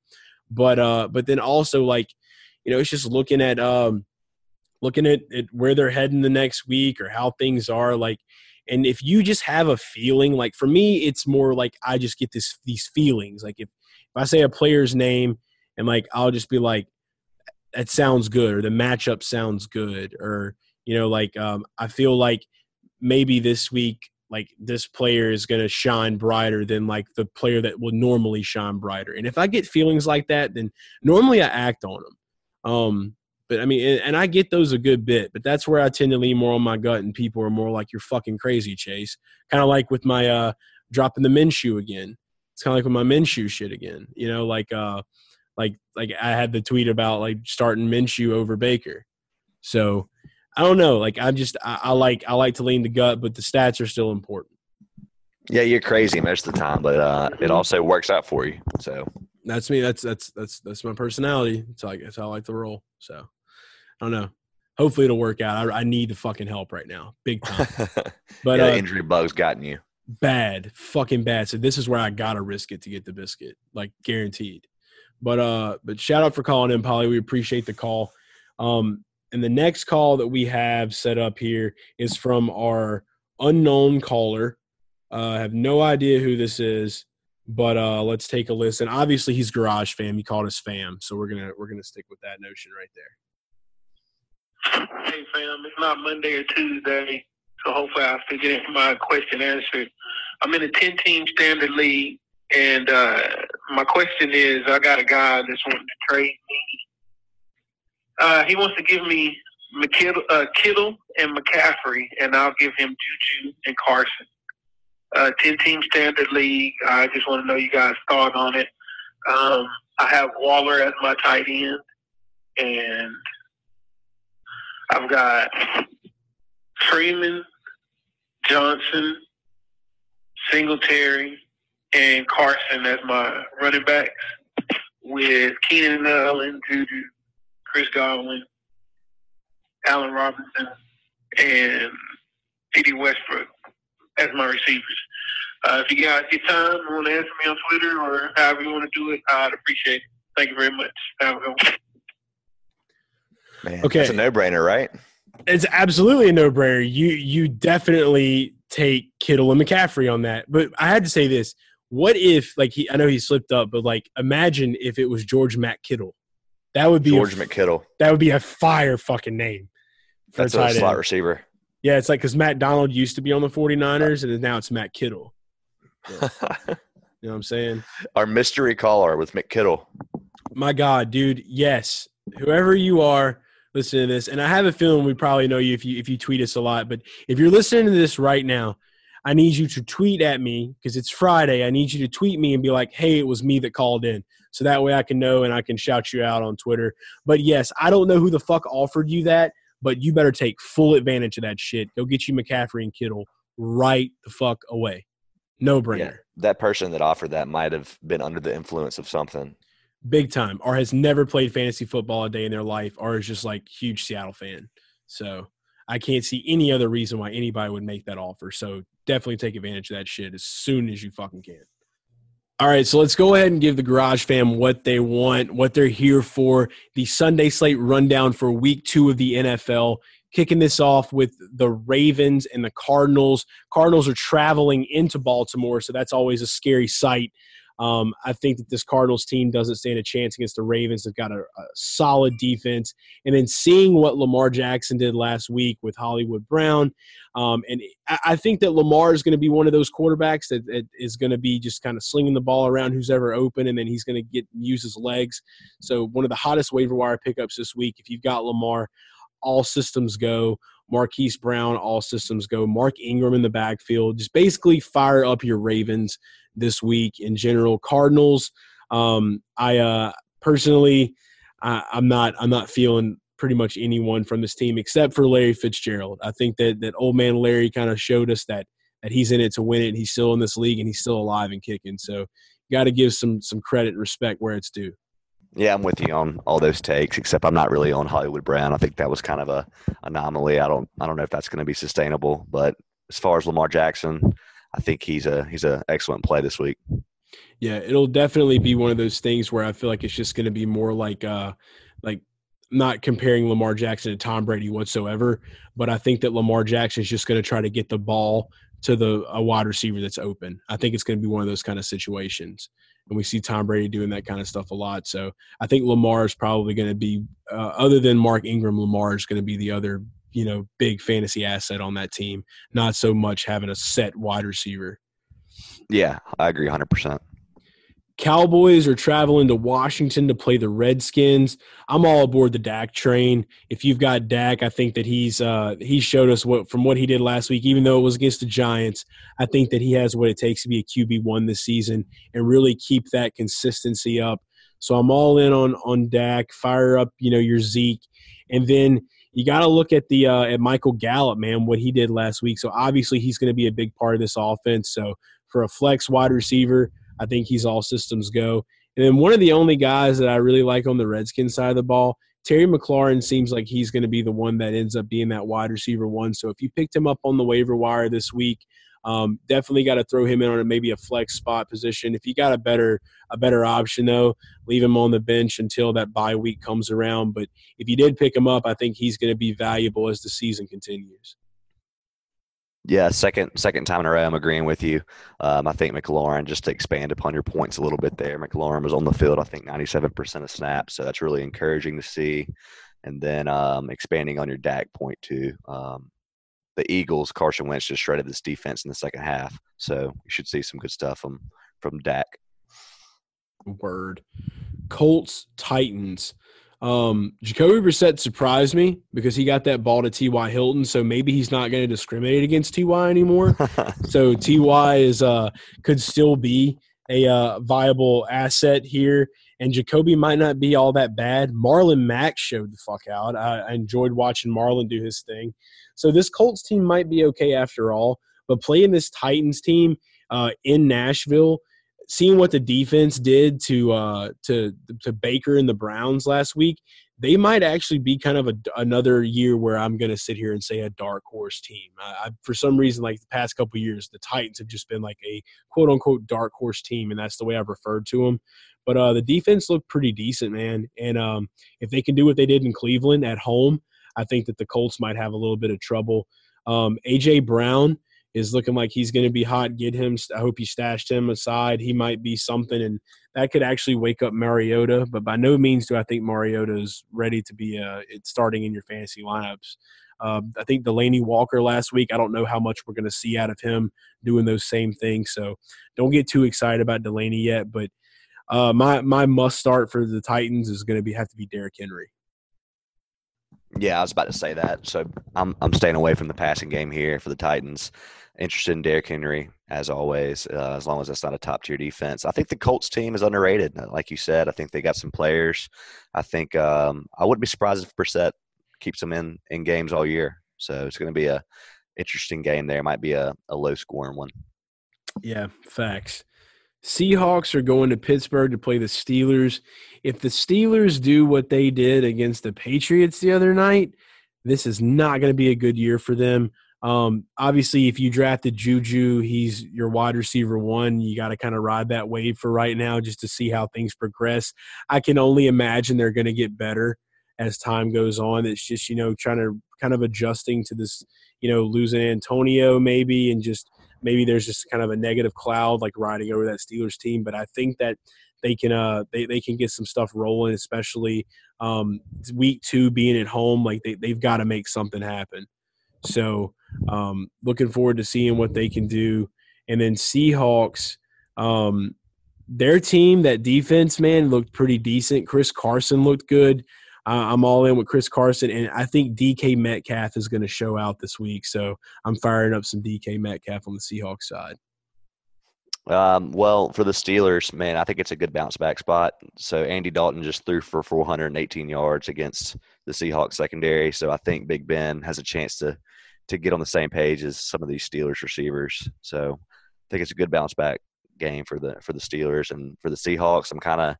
But uh, but then also like, you know, it's just looking at um, looking at, at where they're heading the next week or how things are like and if you just have a feeling like for me it's more like i just get this these feelings like if, if i say a player's name and like i'll just be like that sounds good or the matchup sounds good or you know like um, i feel like maybe this week like this player is going to shine brighter than like the player that will normally shine brighter and if i get feelings like that then normally i act on them um but i mean and, and i get those a good bit but that's where i tend to lean more on my gut and people are more like you're fucking crazy chase kind of like with my uh dropping the Minshew again it's kind of like with my Minshew shit again you know like uh like like I had the tweet about like starting Minshew over Baker. So I don't know. Like I'm just I, I like I like to lean the gut, but the stats are still important. Yeah, you're crazy most of the time, but uh, it also works out for you. So that's me. That's that's that's that's my personality. It's like that's how I like to roll. So I don't know. Hopefully it'll work out. I, I need the fucking help right now, big (laughs) time. But yeah, uh, injury bug's gotten you bad, fucking bad. So this is where I gotta risk it to get the biscuit, like guaranteed. But uh, but shout out for calling in, Paulie. We appreciate the call. Um, and the next call that we have set up here is from our unknown caller. Uh, I have no idea who this is. But uh, let's take a listen. Obviously, he's Garage Fam. He called us fam, so we're gonna we're gonna stick with that notion right there. Hey fam, it's not Monday or Tuesday, so hopefully I can get my question answered. I'm in a 10 team standard league, and uh, my question is I got a guy that's wanting to trade me. Uh, he wants to give me McKittle, uh, Kittle and McCaffrey, and I'll give him Juju and Carson. Uh, 10 team standard league. I just want to know you guys' thought on it. Um, I have Waller as my tight end, and I've got Freeman, Johnson, Singletary, and Carson as my running backs, with Keenan Allen, Juju, Chris Godwin, Allen Robinson, and Dede Westbrook as my receivers. Uh, if you guys get time and want to answer me on Twitter or however you want to do it, I'd appreciate it. Thank you very much. Have a good one. Man, Okay. it's a no-brainer, right? It's absolutely a no brainer. You you definitely take Kittle and McCaffrey on that. But I had to say this: What if, like, he? I know he slipped up, but like, imagine if it was George Matt Kittle. That would be George a, McKittle. that would be a fire fucking name. For That's a a slot receiver. Yeah, it's like because Matt Donald used to be on the 49ers, and now it's Matt Kittle. (laughs) You know what I'm saying? Our mystery caller with McKittle. My God, dude, yes. Whoever you are listening to this, and I have a feeling we probably know you if you if you tweet us a lot, but if you're listening to this right now, I need you to tweet at me because it's Friday. I need you to tweet me and be like, "Hey, it was me that called in," so that way I can know and I can shout you out on Twitter. But yes, I don't know who the fuck offered you that, but you better take full advantage of that shit. Go get you McCaffrey and Kittle right the fuck away. No brainer. Yeah, that person that offered that might have been under the influence of something. Big time, or has never played fantasy football a day in their life, or is just like huge Seattle fan. So I can't see any other reason why anybody would make that offer. So definitely take advantage of that shit as soon as you fucking can. All right, so let's go ahead and give the Garage Fam what they want, what they're here for. The Sunday slate rundown for week two of the NFL. Kicking this off with the Ravens and the Cardinals. Cardinals are traveling into Baltimore, so that's always a scary sight. Um, I think that this Cardinals team doesn't stand a chance against the Ravens. They've got a, a solid defense. And then seeing what Lamar Jackson did last week with Hollywood Brown, um, and I, I think that Lamar is going to be one of those quarterbacks that, that is going to be just kind of slinging the ball around who's ever open, and then he's going to get use his legs. So one of the hottest waiver wire pickups this week. If you've got Lamar, all systems go. Marquise Brown, all systems go. Mark Ingram in the backfield. Just basically fire up your Ravens this week in general. Cardinals, um, I uh, personally, I, I'm not, I'm not feeling pretty much anyone from this team except for Larry Fitzgerald. I think that that old man Larry kind of showed us that that he's in it to win it. He's still in this league and he's still alive and kicking. So got to give some some credit and respect where it's due. Yeah, I'm with you on all those takes, except I'm not really on Hollywood Brown. I think that was kind of a anomaly. I don't I don't know if that's going to be sustainable. But as far as Lamar Jackson, I think he's a he's an excellent play this week. Yeah, it'll definitely be one of those things where I feel like it's just going to be more like uh like not comparing Lamar Jackson to Tom Brady whatsoever, but I think that Lamar Jackson is just going to try to get the ball to the a wide receiver that's open. I think it's going to be one of those kind of situations. And we see Tom Brady doing that kind of stuff a lot. So I think Lamar is probably going to be, uh, other than Mark Ingram, Lamar is going to be the other, you know, big fantasy asset on that team. Not so much having a set wide receiver. Yeah, I agree 100. percent Cowboys are traveling to Washington to play the Redskins. I'm all aboard the Dak train. If you've got Dak, I think that he's uh, he showed us what from what he did last week. Even though it was against the Giants, I think that he has what it takes to be a QB one this season and really keep that consistency up. So I'm all in on on Dak. Fire up, you know, your Zeke, and then you got to look at the uh, at Michael Gallup, man, what he did last week. So obviously he's going to be a big part of this offense. So for a flex wide receiver. I think he's all systems go. And then one of the only guys that I really like on the Redskins side of the ball, Terry McLaurin seems like he's going to be the one that ends up being that wide receiver one. So if you picked him up on the waiver wire this week, um, definitely got to throw him in on a, maybe a flex spot position. If you got a better a better option though, leave him on the bench until that bye week comes around. But if you did pick him up, I think he's going to be valuable as the season continues. Yeah, second second time in a row, I'm agreeing with you. Um, I think McLaurin, just to expand upon your points a little bit there, McLaurin was on the field, I think 97% of snaps, so that's really encouraging to see. And then um, expanding on your Dak point too, um, the Eagles, Carson Wentz just shredded this defense in the second half, so you should see some good stuff from from Dak. Word. Colts Titans. Um, Jacoby Brissett surprised me because he got that ball to T.Y. Hilton, so maybe he's not going to discriminate against T.Y. anymore. (laughs) so T.Y. is uh could still be a uh, viable asset here, and Jacoby might not be all that bad. Marlon Mack showed the fuck out. I, I enjoyed watching Marlon do his thing. So this Colts team might be okay after all, but playing this Titans team uh, in Nashville – seeing what the defense did to uh, to to Baker and the Browns last week, they might actually be kind of a, another year where I'm going to sit here and say a dark horse team. I, I, for some reason, like the past couple years, the Titans have just been like a quote unquote dark horse team, and that's the way I've referred to them. But uh, the defense looked pretty decent, man. And um, if they can do what they did in Cleveland at home, I think that the Colts might have a little bit of trouble. Um, AJ Brown is looking like he's going to be hot. Get him. I hope you stashed him aside. He might be something, and that could actually wake up Mariota. But by no means do I think Mariota is ready to be uh, starting in your fantasy lineups. Uh, I think Delanie Walker last week. I don't know how much we're going to see out of him doing those same things. So don't get too excited about Delanie yet. But uh, my my must start for the Titans is going to be have to be Derrick Henry. Yeah, I was about to say that. So I'm I'm staying away from the passing game here for the Titans interested in Derrick Henry as always, uh, as long as that's not a top tier defense. I think the Colts team is underrated. Uh, like you said, I think they got some players. I think um, I wouldn't be surprised if Brissett keeps them in in games all year. So it's going to be a interesting game. There might be a, a low scoring one. Yeah, facts. Seahawks are going to Pittsburgh to play the Steelers. If the Steelers do what they did against the Patriots the other night, this is not going to be a good year for them. Um, obviously, if you drafted Juju, he's your wide receiver one. You got to kind of ride that wave for right now just to see how things progress. I can only imagine they're going to get better as time goes on. It's just, you know, trying to kind of adjusting to this, you know, losing Antonio maybe and just maybe there's just kind of a negative cloud like riding over that Steelers team. But I think that they can uh they, they can get some stuff rolling, especially um week two being at home. Like they, they've got to make something happen. So um, looking forward to seeing what they can do. And then Seahawks, um, their team, that defense, man, looked pretty decent. Chris Carson looked good. Uh, I'm all in with Chris Carson, and I think DK Metcalf is going to show out this week. So I'm firing up some DK Metcalf on the Seahawks side. Um, well, for the Steelers, man, I think it's a good bounce back spot. So Andy Dalton just threw for 418 yards against the Seahawks secondary. So I think Big Ben has a chance to to get on the same page as some of these Steelers receivers. So I think it's a good bounce back game for the for the Steelers and for the Seahawks. I'm kind of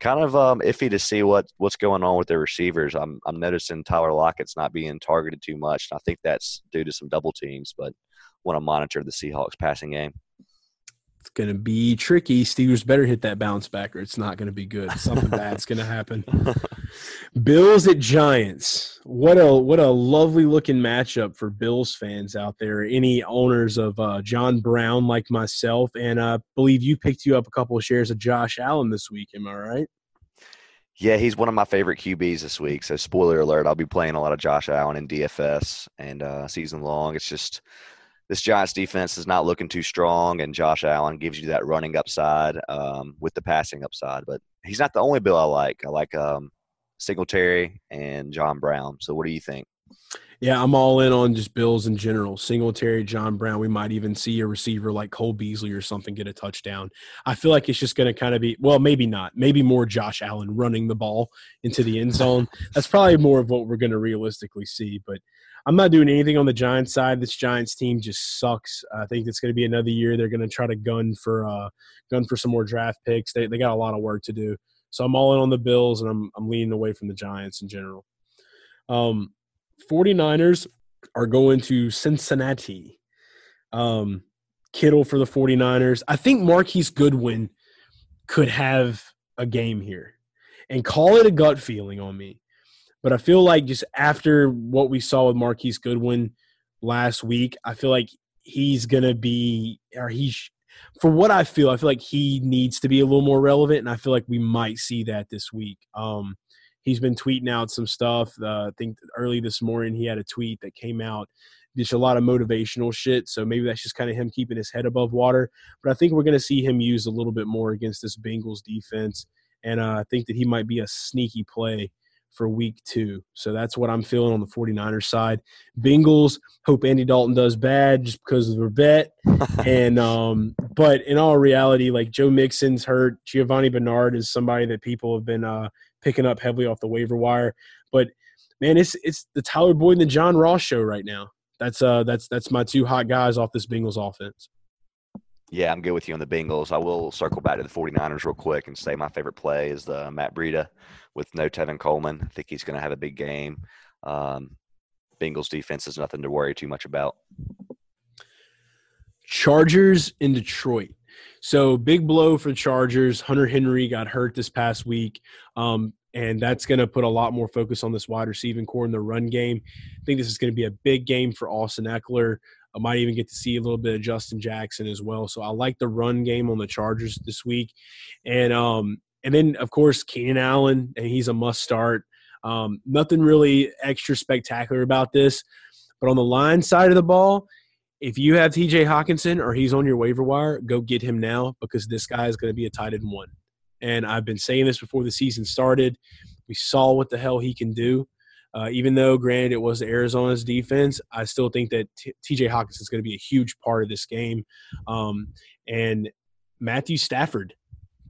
kind of um, iffy to see what what's going on with their receivers. I'm I'm noticing Tyler Lockett's not being targeted too much. and I think that's due to some double teams, but want to monitor the Seahawks passing game. It's going to be tricky. Steelers better hit that bounce back or it's not going to be good. Something bad's going to happen. (laughs) Bills at Giants. What a what a lovely looking matchup for Bills fans out there. Any owners of uh, John Brown like myself, and I uh, believe you picked you up a couple of shares of Josh Allen this week. Am I right? Yeah, he's one of my favorite QBs this week. So spoiler alert, I'll be playing a lot of Josh Allen in DFS and uh, season long. It's just this Giants defense is not looking too strong, and Josh Allen gives you that running upside um, with the passing upside. But he's not the only Bill I like. I like um, Singletary and John Brown. So what do you think? Yeah, I'm all in on just Bills in general. Singletary, John Brown. We might even see a receiver like Cole Beasley or something get a touchdown. I feel like it's just going to kind of be, well, maybe not. Maybe more Josh Allen running the ball into the end zone. That's probably more of what we're going to realistically see. But I'm not doing anything on the Giants side. This Giants team just sucks. I think it's going to be another year. They're going to try to gun for uh, gun for some more draft picks. They they got a lot of work to do. So I'm all in on the Bills, and I'm I'm leaning away from the Giants in general. Um, 49ers are going to Cincinnati. Um, Kittle for the 49ers. I think Marquise Goodwin could have a game here. And call it a gut feeling on me. But I feel like just after what we saw with Marquise Goodwin last week, I feel like he's gonna be or he's for what I feel, I feel like he needs to be a little more relevant, and I feel like we might see that this week. Um, he's been tweeting out some stuff. Uh, I think early this morning he had a tweet that came out just a lot of motivational shit. So maybe that's just kind of him keeping his head above water. But I think we're going to see him used a little bit more against this Bengals defense, and uh, I think that he might be a sneaky play for week two. So that's what I'm feeling on the 49ers side. Bengals hope Andy Dalton does bad just because of their vet. (laughs) and um, but in all reality, like Joe Mixon's hurt. Giovani Bernard is somebody that people have been uh, picking up heavily off the waiver wire. But man, it's it's the Tyler Boyd and the John Ross show right now. That's uh that's that's my two hot guys off this Bengals offense. Yeah, I'm good with you on the Bengals. I will circle back to the 49ers real quick and say my favorite play is the Matt Breida with no Tevin Coleman. I think he's going to have a big game. Um, Bengals defense is nothing to worry too much about. Chargers in Detroit. So big blow for the Chargers. Hunter Henry got hurt this past week. Um, and that's going to put a lot more focus on this wide receiving core in the run game. I think this is going to be a big game for Austin Ekeler. I might even get to see a little bit of Justin Jackson as well. So I like the run game on the Chargers this week, and um, and then of course Keenan Allen, and he's a must start. Um, nothing really extra spectacular about this, but on the line side of the ball, if you have T.J. Hockenson or he's on your waiver wire, go get him now because this guy is going to be a tight end one. And I've been saying this before the season started. We saw what the hell he can do. Uh, even though, granted, it was Arizona's defense, I still think that T.J. Hockenson is going to be a huge part of this game. Um, and Matthew Stafford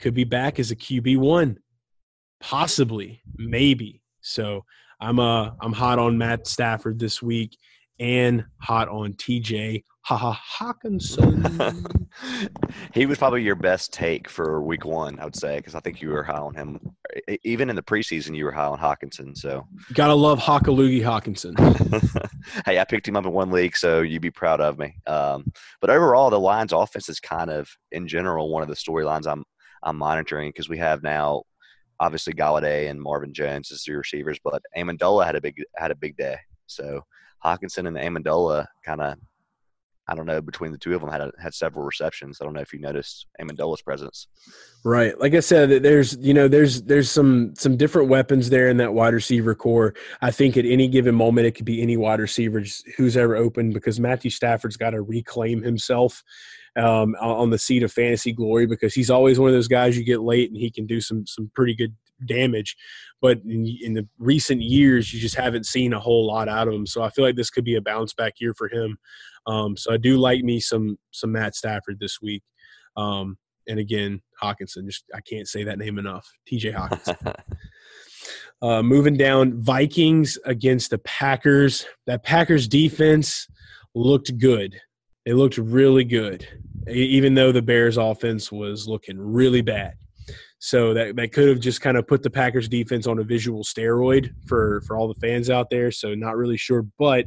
could be back as a QB one, possibly, maybe. So I'm uh I'm hot on Matt Stafford this week and hot on TJ Ha ha Hockenson. (laughs) he was probably your best take for week one, I would say, because I think you were high on him. Even in the preseason, you were high on Hockenson. So gotta love Hockaloogie Hockenson. (laughs) hey, I picked him up in one league, so you'd be proud of me. Um, but overall, the Lions' offense is kind of, in general, one of the storylines I'm I'm monitoring because we have now obviously Golladay and Marvin Jones as the receivers, but Amendola had a big had a big day. So Hockenson and Amendola kind of I don't know, between the two of them had a, had several receptions. I don't know if you noticed Amendola's presence. Right. Like I said, there's you know there's there's some some different weapons there in that wide receiver core. I think at any given moment it could be any wide receiver who's ever open because Matthew Stafford's got to reclaim himself um, on the seat of fantasy glory because he's always one of those guys you get late and he can do some some pretty good damage. But in, in, the recent years, you just haven't seen a whole lot out of him. So I feel like this could be a bounce back year for him. Um, so I do like me some some Matt Stafford this week. Um, and again, Hockenson. Just I can't say that name enough. T.J. Hockenson. (laughs) uh, moving down, Vikings against the Packers. That Packers defense looked good. They looked really good, even though the Bears' offense was looking really bad. So that, that could have just kind of put the Packers defense on a visual steroid for, for all the fans out there. So not really sure. But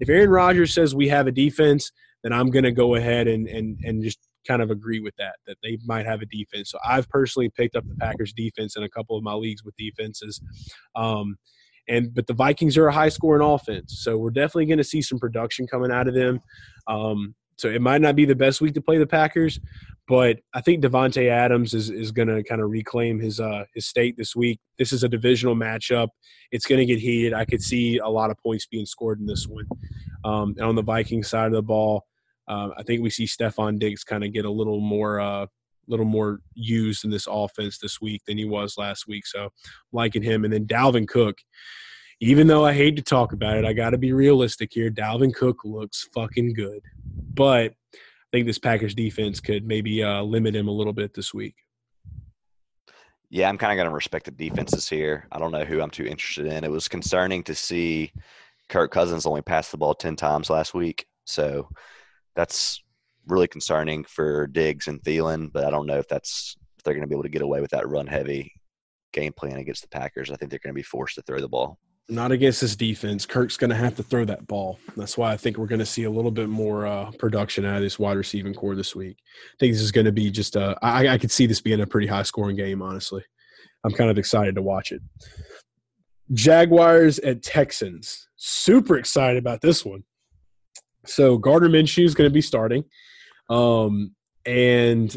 if Aaron Rodgers says we have a defense, then I'm going to go ahead and, and, and just kind of agree with that, that they might have a defense. So I've personally picked up the Packers defense in a couple of my leagues with defenses. Um, and but the Vikings are a high scoring offense, so we're definitely going to see some production coming out of them. Um, so it might not be the best week to play the Packers, but I think Davante Adams is, is going to kind of reclaim his uh, his state this week. This is a divisional matchup. It's going to get heated. I could see a lot of points being scored in this one. Um, and on the Viking side of the ball, uh, I think we see Stefon Diggs kind of get a little more uh, a little more used in this offense this week than he was last week. So liking him, and then Dalvin Cook even though I hate to talk about it, I got to be realistic here. Dalvin Cook looks fucking good, but I think this Packers defense could maybe uh, limit him a little bit this week. Yeah, I'm kind of going to respect the defenses here. I don't know who I'm too interested in. It was concerning to see Kirk Cousins only pass the ball 10 times last week. So that's really concerning for Diggs and Thielen, but I don't know if that's if they're going to be able to get away with that run heavy game plan against the Packers. I think they're going to be forced to throw the ball. Not against this defense. Kirk's going to have to throw that ball. That's why I think we're going to see a little bit more uh, production out of this wide receiving core this week. I think this is going to be just a. I, I could see this being a pretty high scoring game. Honestly, I'm kind of excited to watch it. Jaguars at Texans. Super excited about this one. So Gardner Minshew is going to be starting. Um, and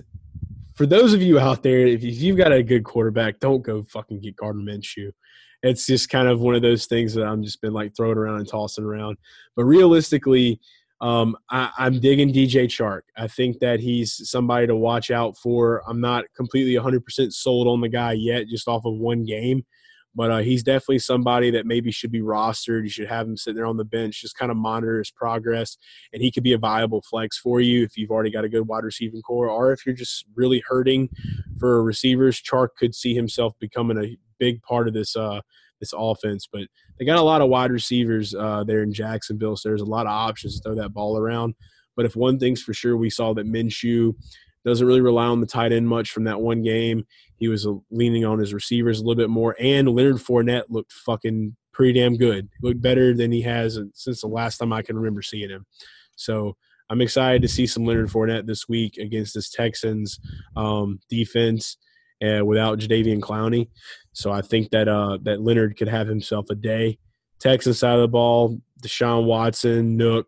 for those of you out there, if you've got a good quarterback, don't go fucking get Gardner Minshew. It's just kind of one of those things that I'm just been like throwing around and tossing around. But realistically, um, I, I'm digging DJ Chark. I think that he's somebody to watch out for. I'm not completely 100% sold on the guy yet, just off of one game. But uh, he's definitely somebody that maybe should be rostered. You should have him sitting there on the bench, just kind of monitor his progress, and he could be a viable flex for you if you've already got a good wide receiving core, or if you're just really hurting for receivers. Chark could see himself becoming a big part of this uh, this offense. But they got a lot of wide receivers uh, there in Jacksonville, so there's a lot of options to throw that ball around. But if one thing's for sure, we saw that Minshew doesn't really rely on the tight end much from that one game. He was uh, leaning on his receivers a little bit more, and Leonard Fournette looked fucking pretty damn good. Looked better than he has since the last time I can remember seeing him. So I'm excited to see some Leonard Fournette this week against this Texans um, defense uh, without Jadeveon Clowney. So I think that uh, that Leonard could have himself a day. Texans side of the ball, Deshaun Watson, Nuk,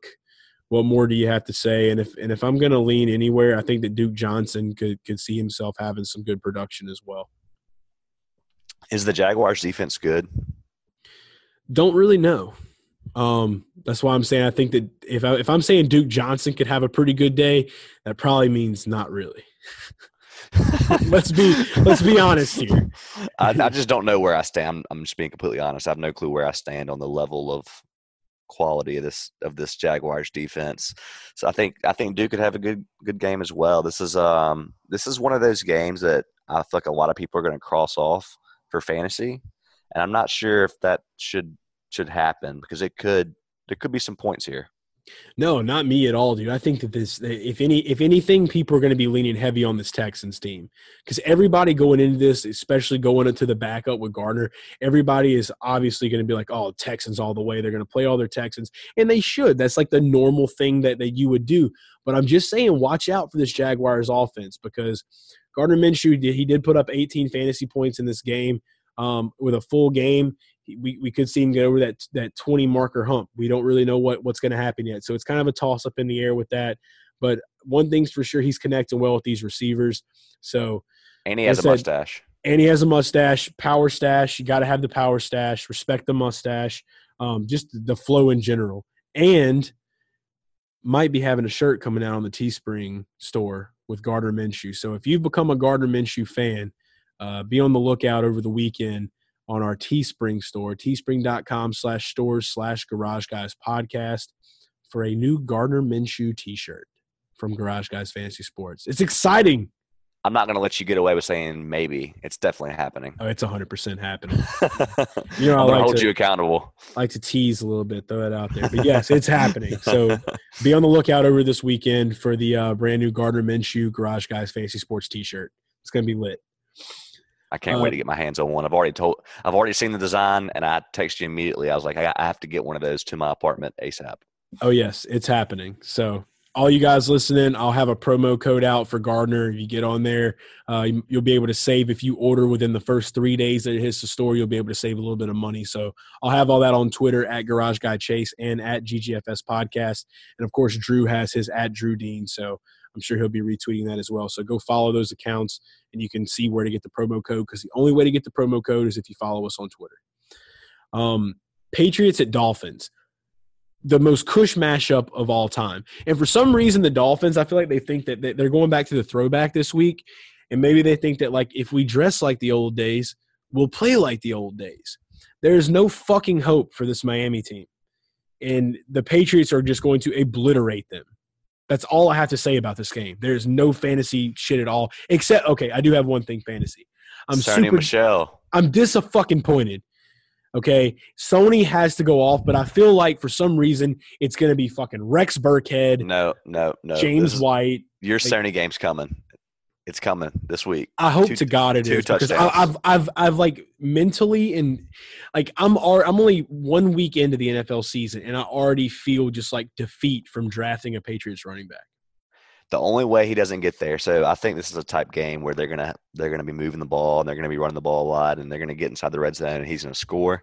what more do you have to say? And if and if I'm going to lean anywhere, I think that Duke Johnson could could see himself having some good production as well. Is the Jaguars defense good? Don't really know. Um, that's why I'm saying I think that if I, if I'm saying Duke Johnson could have a pretty good day, that probably means not really. (laughs) (laughs) let's be let's be honest here. I, I, just don't know where I stand. I'm just being completely honest. I have no clue where I stand on the level of quality of this of this Jaguars defense. So I think I think Duke could have a good good game as well. This is um this is one of those games that I feel like a lot of people are going to cross off for fantasy, and I'm not sure if that should should happen because it could there could be some points here. No, not me at all, dude. I think that this, if any, if anything, people are going to be leaning heavy on this Texans team because everybody going into this, especially going into the backup with Gardner, everybody is obviously going to be like, "Oh, Texans all the way." They're going to play all their Texans, and they should. That's like the normal thing that that you would do. But I'm just saying, watch out for this Jaguars offense because Gardner Minshew, he did put up 18 fantasy points in this game um, with a full game we, we could see him get over that that 20 marker hump. We don't really know what what's going to happen yet. So it's kind of a toss up in the air with that. But one thing's for sure, he's connecting well with these receivers. So and he has a mustache. And he has a mustache, power stash. You got to have the power stash. Respect the mustache. Um, just the flow in general, and might be having a shirt coming out on the Teespring store with Gardner Minshew. So if you've become a Gardner Minshew fan, uh, be on the lookout over the weekend on our Teespring store, teespring.com slash stores slash garage guys podcast for a new Gardner Minshew t-shirt from Garage Guys Fantasy Sports. It's exciting. I'm not going to let you get away with saying maybe. It's definitely happening. Oh, it's 100% happening. (laughs) you know, I like hold to, you accountable. I like to tease a little bit, throw it out there. But yes, it's happening. So (laughs) be on the lookout over this weekend for the uh, brand new Gardner Minshew Garage Guys Fantasy Sports t-shirt. It's going to be lit. I can't uh, wait to get my hands on one. I've already told, I've already seen the design, and I texted you immediately. I was like, I, I have to get one of those to my apartment ASAP. Oh yes, it's happening. So all you guys listening, I'll have a promo code out for Gardner. If you get on there, uh, you'll be able to save if you order within the first three days that it hits the store. You'll be able to save a little bit of money. So I'll have all that on Twitter at Garage Guy Chase and at GGFS Podcast, and of course Drew has his at Drew Dean. So I'm sure he'll be retweeting that as well. So go follow those accounts and you can see where to get the promo code because the only way to get the promo code is if you follow us on Twitter. Um, Patriots at Dolphins, the most cush mashup of all time. And for some reason, the Dolphins, I feel like they think that they're going back to the throwback this week. And maybe they think that, like, if we dress like the old days, we'll play like the old days. There's no fucking hope for this Miami team. And the Patriots are just going to obliterate them. That's all I have to say about this game. There's no fantasy shit at all. Except, okay, I do have one thing fantasy. I'm Sony super. Michel. I'm disappointed. Okay, Sony has to go off, but I feel like for some reason it's going to be fucking Rex Burkhead. No, no, no. James White. Your like, Sony game's coming. It's coming this week. I hope two, to God it is because I, have I've I've like mentally and like I'm I'm only one week into the NFL season and I already feel just like defeat from drafting a Patriots running back. The only way he doesn't get there, so I think this is a type game where they're gonna they're gonna be moving the ball and they're gonna be running the ball a lot and they're gonna get inside the red zone and he's gonna score.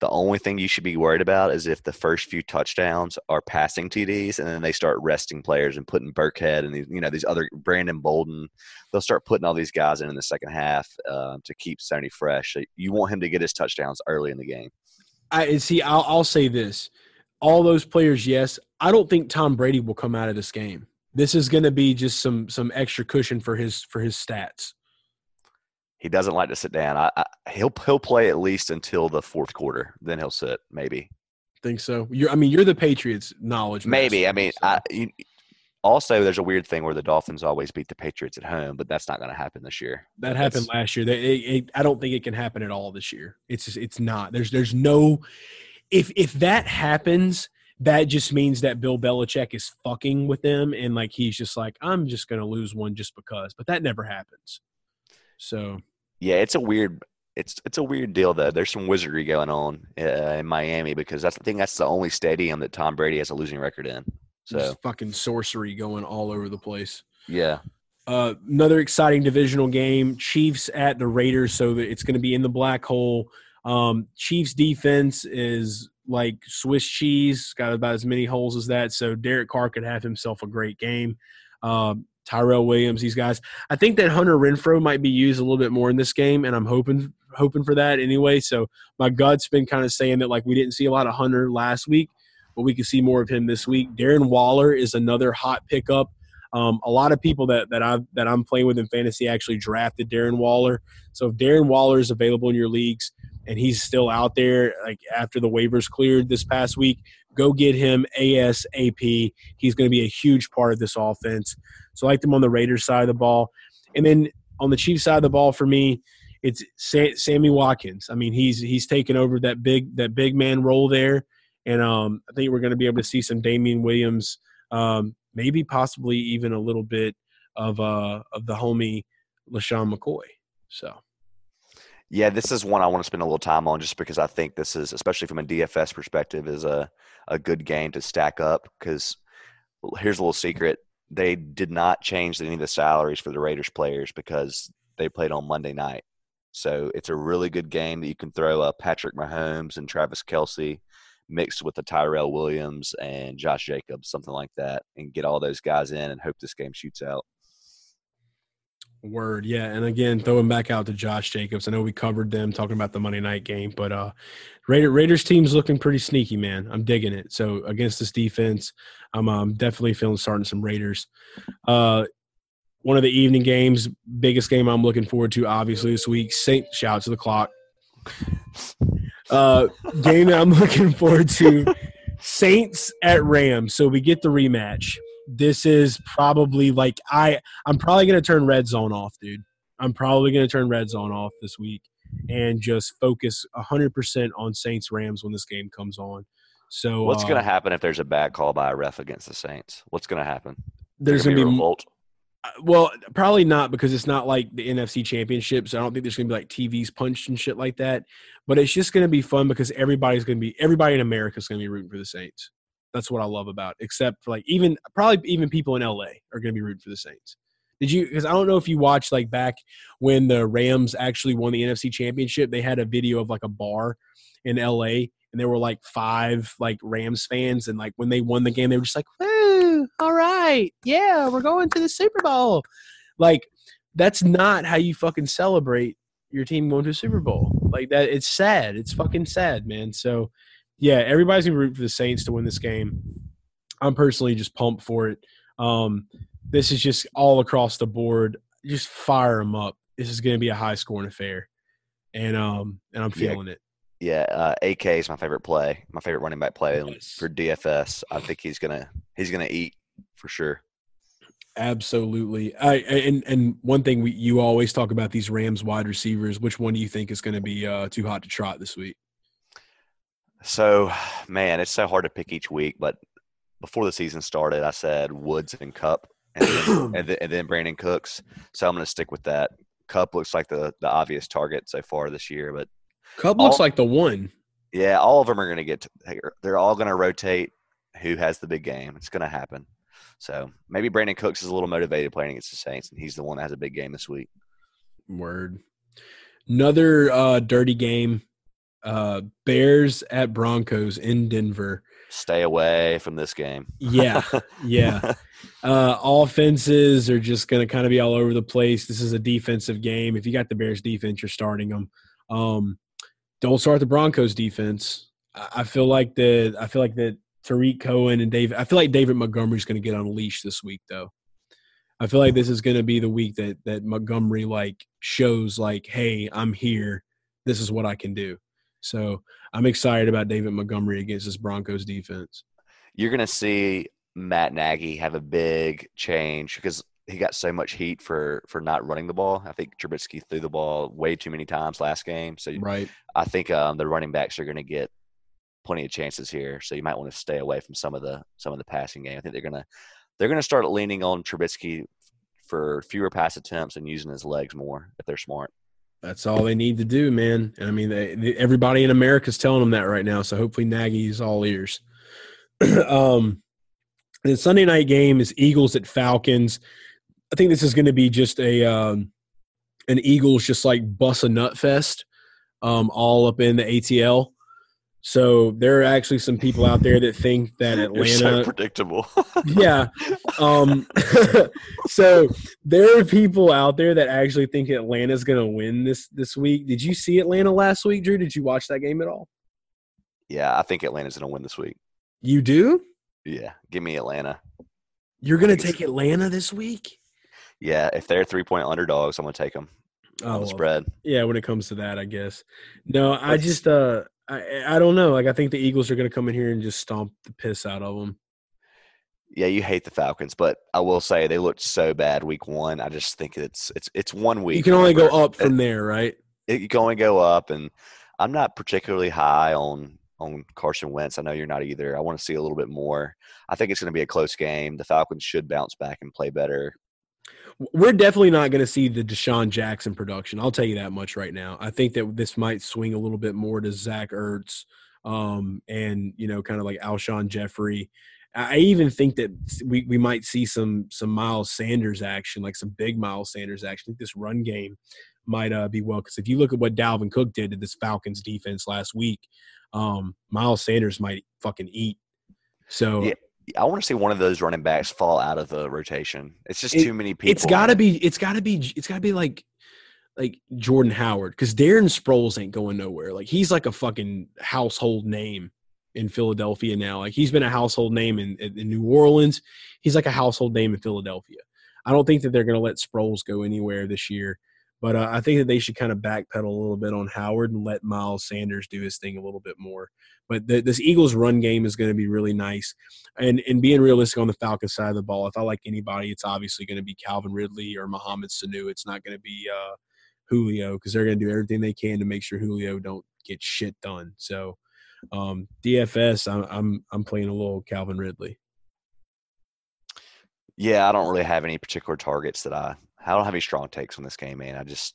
The only thing you should be worried about is if the first few touchdowns are passing TDs and then they start resting players and putting Burkhead and these, you know these other Brandon Bolden, they'll start putting all these guys in in the second half uh, to keep Sony fresh. You want him to get his touchdowns early in the game. I see. I'll, I'll say this: all those players, yes. I don't think Tom Brady will come out of this game. This is going to be just some some extra cushion for his for his stats. He doesn't like to sit down. I, I he'll he'll play at least until the fourth quarter. Then he'll sit. Maybe. Think so? You're. I mean, you're the Patriots' knowledge. Maybe. master, I mean, so. I, you, also there's a weird thing where the Dolphins always beat the Patriots at home, but that's not going to happen this year. that happened That's- last year. They, it, it, I don't think it can happen at all this year. It's just, it's not. There's there's no. If if that happens, that just means that Bill Belichick is fucking with them, and like he's just like, I'm just gonna lose one just because. But that never happens. So Yeah, it's a weird. It's it's a weird deal though. There's some wizardry going on uh, in Miami because that's I think that's the only stadium that Tom Brady has a losing record in. So there's fucking sorcery going all over the place. yeah, Uh, another exciting divisional game: Chiefs at the Raiders. So that it's going to be in the black hole. Um, Chiefs defense is like Swiss cheese, got about as many holes as that. So Derek Carr could have himself a great game. Um, Tyrell Williams, these guys. I think that Hunter Renfrow might be used a little bit more in this game, and I'm hoping hoping for that anyway. So my gut's been kind of saying that like we didn't see a lot of Hunter last week, but we could see more of him this week. Darren Waller is another hot pickup. Um, a lot of people that that I that I'm playing with in fantasy actually drafted Darren Waller. So if Darren Waller is available in your leagues and he's still out there, like after the waivers cleared this past week, go get him ASAP. He's going to be a huge part of this offense. So I like them on the Raiders side of the ball, and then on the Chiefs side of the ball for me, it's Sammy Watkins. I mean, he's he's taken over that big that big man role there, and um, I think we're going to be able to see some Damien Williams, um, maybe possibly even a little bit of uh of the homie LeSean McCoy. So yeah. This is one I want to spend a little time on just because I think this is, especially from a DFS perspective, is a a good game to stack up. Because here's a little secret: they did not change any of the salaries for the Raiders players because they played on Monday night. So it's a really good game that you can throw Patrick Mahomes and Travis Kelce mixed with the Tyrell Williams and Josh Jacobs, something like that, and get all those guys in and hope this game shoots out. Word, yeah. And again, throwing back out to Josh Jacobs. I know we covered them talking about the Monday night game, but uh Raider, Raiders team's looking pretty sneaky, man. I'm digging it. So against this defense, I'm um, definitely feeling starting some Raiders. Uh one of the evening games, biggest game I'm looking forward to, obviously this week. Saint shout out to the clock. Uh game that I'm (laughs) looking forward to. Saints at Rams. So we get the rematch. This is probably like I I'm probably gonna turn red zone off, dude. I'm probably gonna turn red zone off this week and just focus hundred percent on Saints Rams when this game comes on. So What's uh, going to happen if there's a bad call by a ref against the Saints? What's going to happen? There's There gonna be, revolt. uh, well, probably not because it's not like the NFC Championship. So I don't think there's gonna be like TVs punched and shit like that. But it's just gonna be fun because everybody's gonna be everybody in America's gonna be rooting for the Saints. That's what I love about. Except for like even probably even people in LA are gonna be rooting for the Saints. Did you? Because I don't know if you watched like back when the Rams actually won the NFC Championship. They had a video of like a bar in LA, and there were like five like Rams fans, and like when they won the game, they were just like, "Woo! All right, yeah, we're going to the Super Bowl." Like that's not how you fucking celebrate your team going to a Super Bowl. Like that, it's sad. It's fucking sad, man. So yeah, everybody's gonna root for the Saints to win this game. I'm personally just pumped for it. Um, this is just all across the board. Just fire them up. This is going to be a high scoring affair, and um, and I'm Yeah. feeling it. Yeah, uh, AK is my favorite play. My favorite running back play Yes. for DFS. I think he's gonna he's gonna eat for sure. Absolutely. I and and one thing we you always talk about these Rams wide receivers. Which one do you think is going to be uh, too hot to trot this week? So, man, it's so hard to pick each week. But before the season started, I said Woods and Kupp, and then, (clears throat) and, then, and then Brandin Cooks. So I'm gonna stick with that. Kupp looks like the the obvious target so far this year, but Kupp looks like the one. yeah, all of them are gonna get. They're all gonna rotate. Who has the big game? It's gonna happen. So maybe Brandin Cooks is a little motivated playing against the Saints, and he's the one that has a big game this week. Word. Another uh, dirty game. Uh, Bears at Broncos in Denver. Stay away from this game. Yeah, yeah. (laughs) Uh, offenses are just going to kind of be all over the place. This is a defensive game. If you got the Bears defense, you're starting them. Um, don't start the Broncos defense. I I feel like the I feel like that Tarik Cohen and David. I feel like David Montgomery's going to get unleashed this week, though. I feel like this is going to be the week that that Montgomery like shows like, hey, I'm here. This is what I can do. So I'm excited about David Montgomery against this Broncos defense. You're going to see Matt Nagy have a big change because he got so much heat for for not running the ball. I think Trubisky threw the ball way too many times last game. So Right. I think um, the running backs are going to get plenty of chances here. So you might want to stay away from some of the some of the passing game. I think they're going to they're going to start leaning on Trubisky for fewer pass attempts and using his legs more if they're smart. That's all they need to do, man. And I mean, they, they, everybody in America's telling them that right now. So hopefully Nagy's all ears. (clears throat) um, the Sunday night game is Eagles at Falcons. I think this is going to be just a um, an Eagles just like bust a nut fest, um, all up in the ATL. So there are actually some people out there that think that (laughs) You're so Atlanta, predictable. (laughs) yeah. Um, (laughs) so there are people out there that actually think Atlanta's going to win this this week. Did you see Atlanta last week, Drew? Did you watch that game at all? yeah, I think Atlanta's going to win this week. You do? Yeah, give me Atlanta. You're going to take Atlanta this week? Yeah, if they're three point underdogs, I'm going to take them Oh, the well, spread. yeah. When it comes to that, I guess. No, I just uh, I I don't know. Like I think the Eagles are going to come in here and just stomp the piss out of them. Yeah, you hate the Falcons, but I will say they looked so bad week one. I just think it's it's it's one week. You can only go up from there, right? It, you can only go up, and I'm not particularly high on on Carson Wentz. I know you're not either. I want to see a little bit more. I think it's going to be a close game. The Falcons should bounce back and play better. We're definitely not going to see the DeSean Jackson production. I'll tell you that much right now. I think that this might swing a little bit more to Zach Ertz, um, and you know, kind of like Alshon Jeffery. I even think that we, we might see some some Miles Sanders action, like some big Miles Sanders action. I think this run game might uh, be well because if you look at what Dalvin Cook did to this Falcons defense last week, um, Miles Sanders might fucking eat. So Yeah, I want to see one of those running backs fall out of the rotation. It's just It- too many people. it's got to be it's got to be it's got to be like like Jordan Howard because Darren Sproles ain't going nowhere. Like he's like a fucking household name in Philadelphia now. Like he's been a household name in, in, in New Orleans. He's like a household name in Philadelphia. I don't think that they're going to let Sproles go anywhere this year. But uh, I think that they should kind of backpedal a little bit on Howard and let Miles Sanders do his thing a little bit more. But the, this Eagles run game is going to be really nice. And and being realistic on the Falcons side of the ball, if I like anybody, it's obviously going to be Calvin Ridley or Mohamed Sanu. It's not going to be uh, Julio because they're going to do everything they can to make sure Julio don't get shit done. So um, DFS, I'm I'm I'm playing a little Calvin Ridley. Yeah, I don't really have any particular targets that I. I don't have any strong takes on this game, man. I just.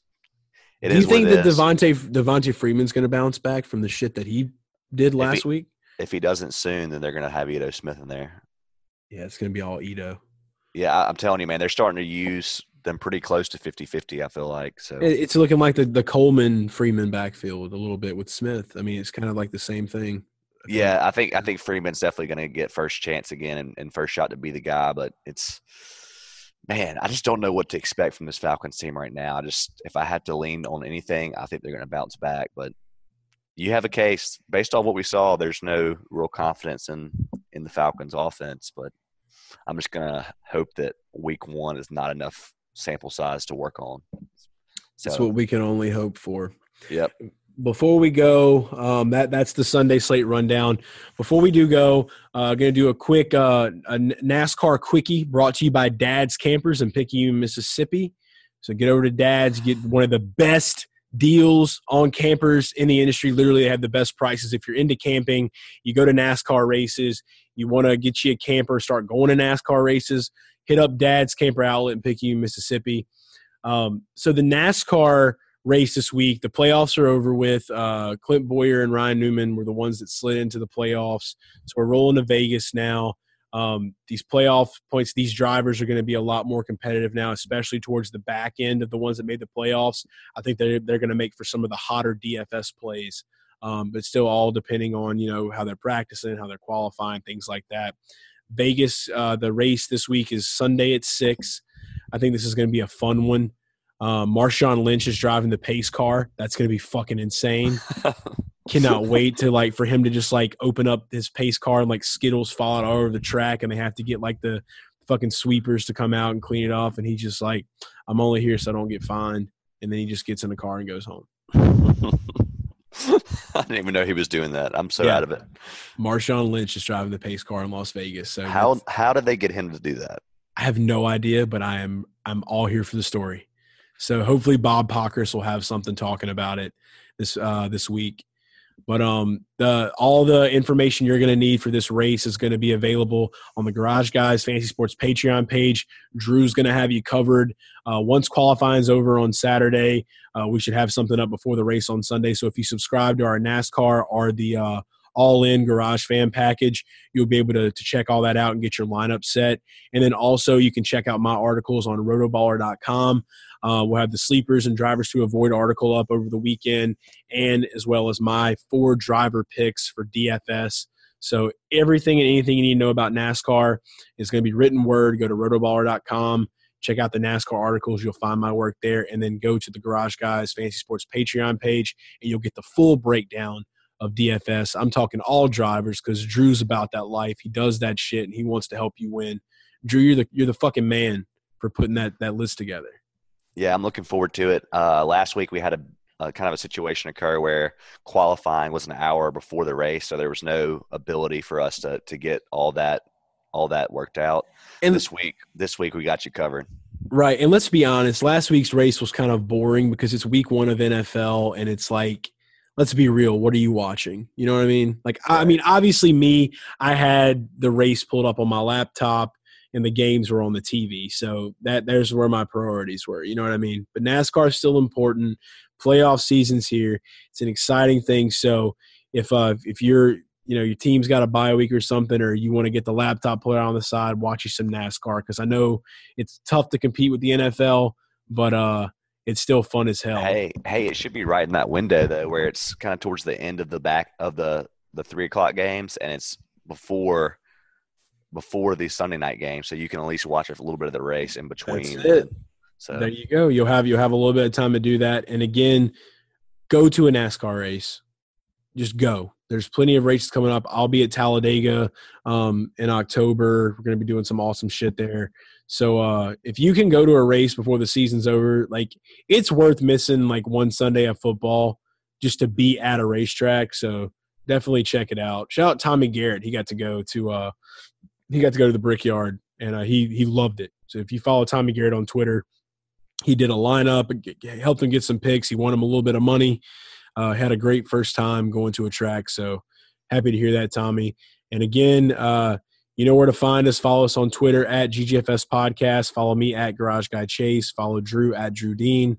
It do is you think that. Devonta Devonta Freeman's going to bounce back from the shit that he did last he- week? If he doesn't soon, then they're going to have Ito Smith in there. Yeah, it's going to be all Ito. Yeah, I'm telling you, man, they're starting to use them pretty close to 50-50, I feel like. So It's looking like the the Coleman Freeman backfield a little bit with Smith. I mean, it's kind of like the same thing. I yeah, I think I think Freeman's definitely going to get first chance again and, and first shot to be the guy. But it's man, I just don't know what to expect from this Falcons team right now. I just if I had to lean on anything, I think they're going to bounce back. But you have a case based on what we saw. There's no real confidence in in the Falcons offense, but I'm just going to hope that Week One is not enough sample size to work on. That's what we can only hope for. yep. Before we go, um, that that's the Sunday slate rundown. Before we do go, uh, going to do a quick uh, a NASCAR quickie brought to you by Dad's Campers in Picayune, Mississippi. So get over to Dad's, get one of the best deals on campers in the industry. Literally, they have the best prices. If you're into camping, you go to NASCAR races. You want to get you a camper, start going to NASCAR races. Hit up Dad's Camper Outlet in Picayune, Mississippi. Um, so the NASCAR race this week. The playoffs are over with. Uh, Clint Bowyer and Ryan Newman were the ones that slid into the playoffs. So we're rolling to Vegas now. Um, these playoff points, these drivers are going to be a lot more competitive now, especially towards the back end of the ones that made the playoffs. I think they're they're going to make for some of the hotter DFS plays, um, but still all depending on you know how they're practicing, how they're qualifying, things like that. Vegas, uh, the race this week is Sunday at six. I think this is going to be a fun one. Uh, Marshawn Lynch is driving the pace car. That's going to be fucking insane. (laughs) Cannot wait to like for him to just like open up his pace car and like Skittles fall out all over the track, and they have to get like the fucking sweepers to come out and clean it off. And he's just like, I'm only here so I don't get fined. And then he just gets in the car and goes home. (laughs) I didn't even know he was doing that. I'm so Yeah. out of it. Marshawn Lynch is driving the pace car in Las Vegas. So How how did they get him to do that? I have no idea, but I am I'm all here for the story. So hopefully Bob Pockrass will have something talking about it this uh, this week. But um, the all the information you're going to need for this race is going to be available on the Garage Guys Fantasy Sports Patreon page. Drew's going to have you covered. Uh, once qualifying's over on Saturday, uh, we should have something up before the race on Sunday. So if you subscribe to our NASCAR or the uh, All In Garage Fan package, you'll be able to, to check all that out and get your lineup set. And then also you can check out my articles on rotoballer.com. Uh, we'll have the sleepers and drivers to avoid article up over the weekend, and as well as my four driver picks for DFS. So everything and anything you need to know about NASCAR is going to be written word. Go to rotoballer.com, check out the NASCAR articles. You'll find my work there, and then go to the Garage Guys Fantasy Sports Patreon page, and you'll get the full breakdown of DFS. I'm talking all drivers because Drew's about that life. He does that shit, and he wants to help you win. Drew, you're the you're the fucking man for putting that that list together. Yeah, I'm looking forward to it. Uh, last week we had a, a kind of a situation occur where qualifying was an hour before the race, so there was no ability for us to to get all that all that worked out. And- this week, this week we got you covered. Right. And let's be honest, last week's race was kind of boring because it's week one of NFL and it's like, let's be real, what are you watching? You know what I mean? Like, I I mean, obviously, me, I had the race pulled up on my laptop and the games were on the TV. So that there's where my priorities were. You know what I mean? But NASCAR is still important. Playoff season's here. It's an exciting thing. So if uh if you're you know your team's got a bye week or something, or you want to get the laptop put out on the side, watch you some NASCAR because I know it's tough to compete with the NFL, but uh, it's still fun as hell. Hey, hey, it should be right in that window though, where it's kind of towards the end of the back of the the three o'clock games, and it's before before the Sunday night game, so you can at least watch a little bit of the race in between. it. So There you go. You'll have you'll have a little bit of time to do that. And again, go to a NASCAR race. Just go. There's plenty of races coming up. I'll be at Talladega um, in October. We're going to be doing some awesome shit there. So uh, if you can go to a race before the season's over, like it's worth missing like one Sunday of football just to be at a racetrack. So definitely check it out. Shout out Tommy Garrett. He got to go to uh, he got to go to the Brickyard and uh, he he loved it. So if you follow Tommy Garrett on Twitter, he did a lineup helped him get some picks. He won him a little bit of money. Uh, had a great first time going to a track. So happy to hear that, Tommy. And again, uh, you know where to find us. Follow us on Twitter at GGFS Podcast. Follow me at Garage Guy Chase. Follow Drew at Drew Dean.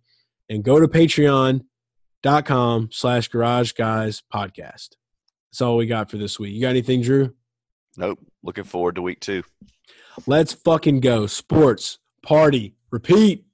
And go to patreon.com slash Garage Guys Podcast. That's all we got for this week. You got anything, Drew? nope. Looking forward to week two. Let's fucking go. Sports, party, repeat.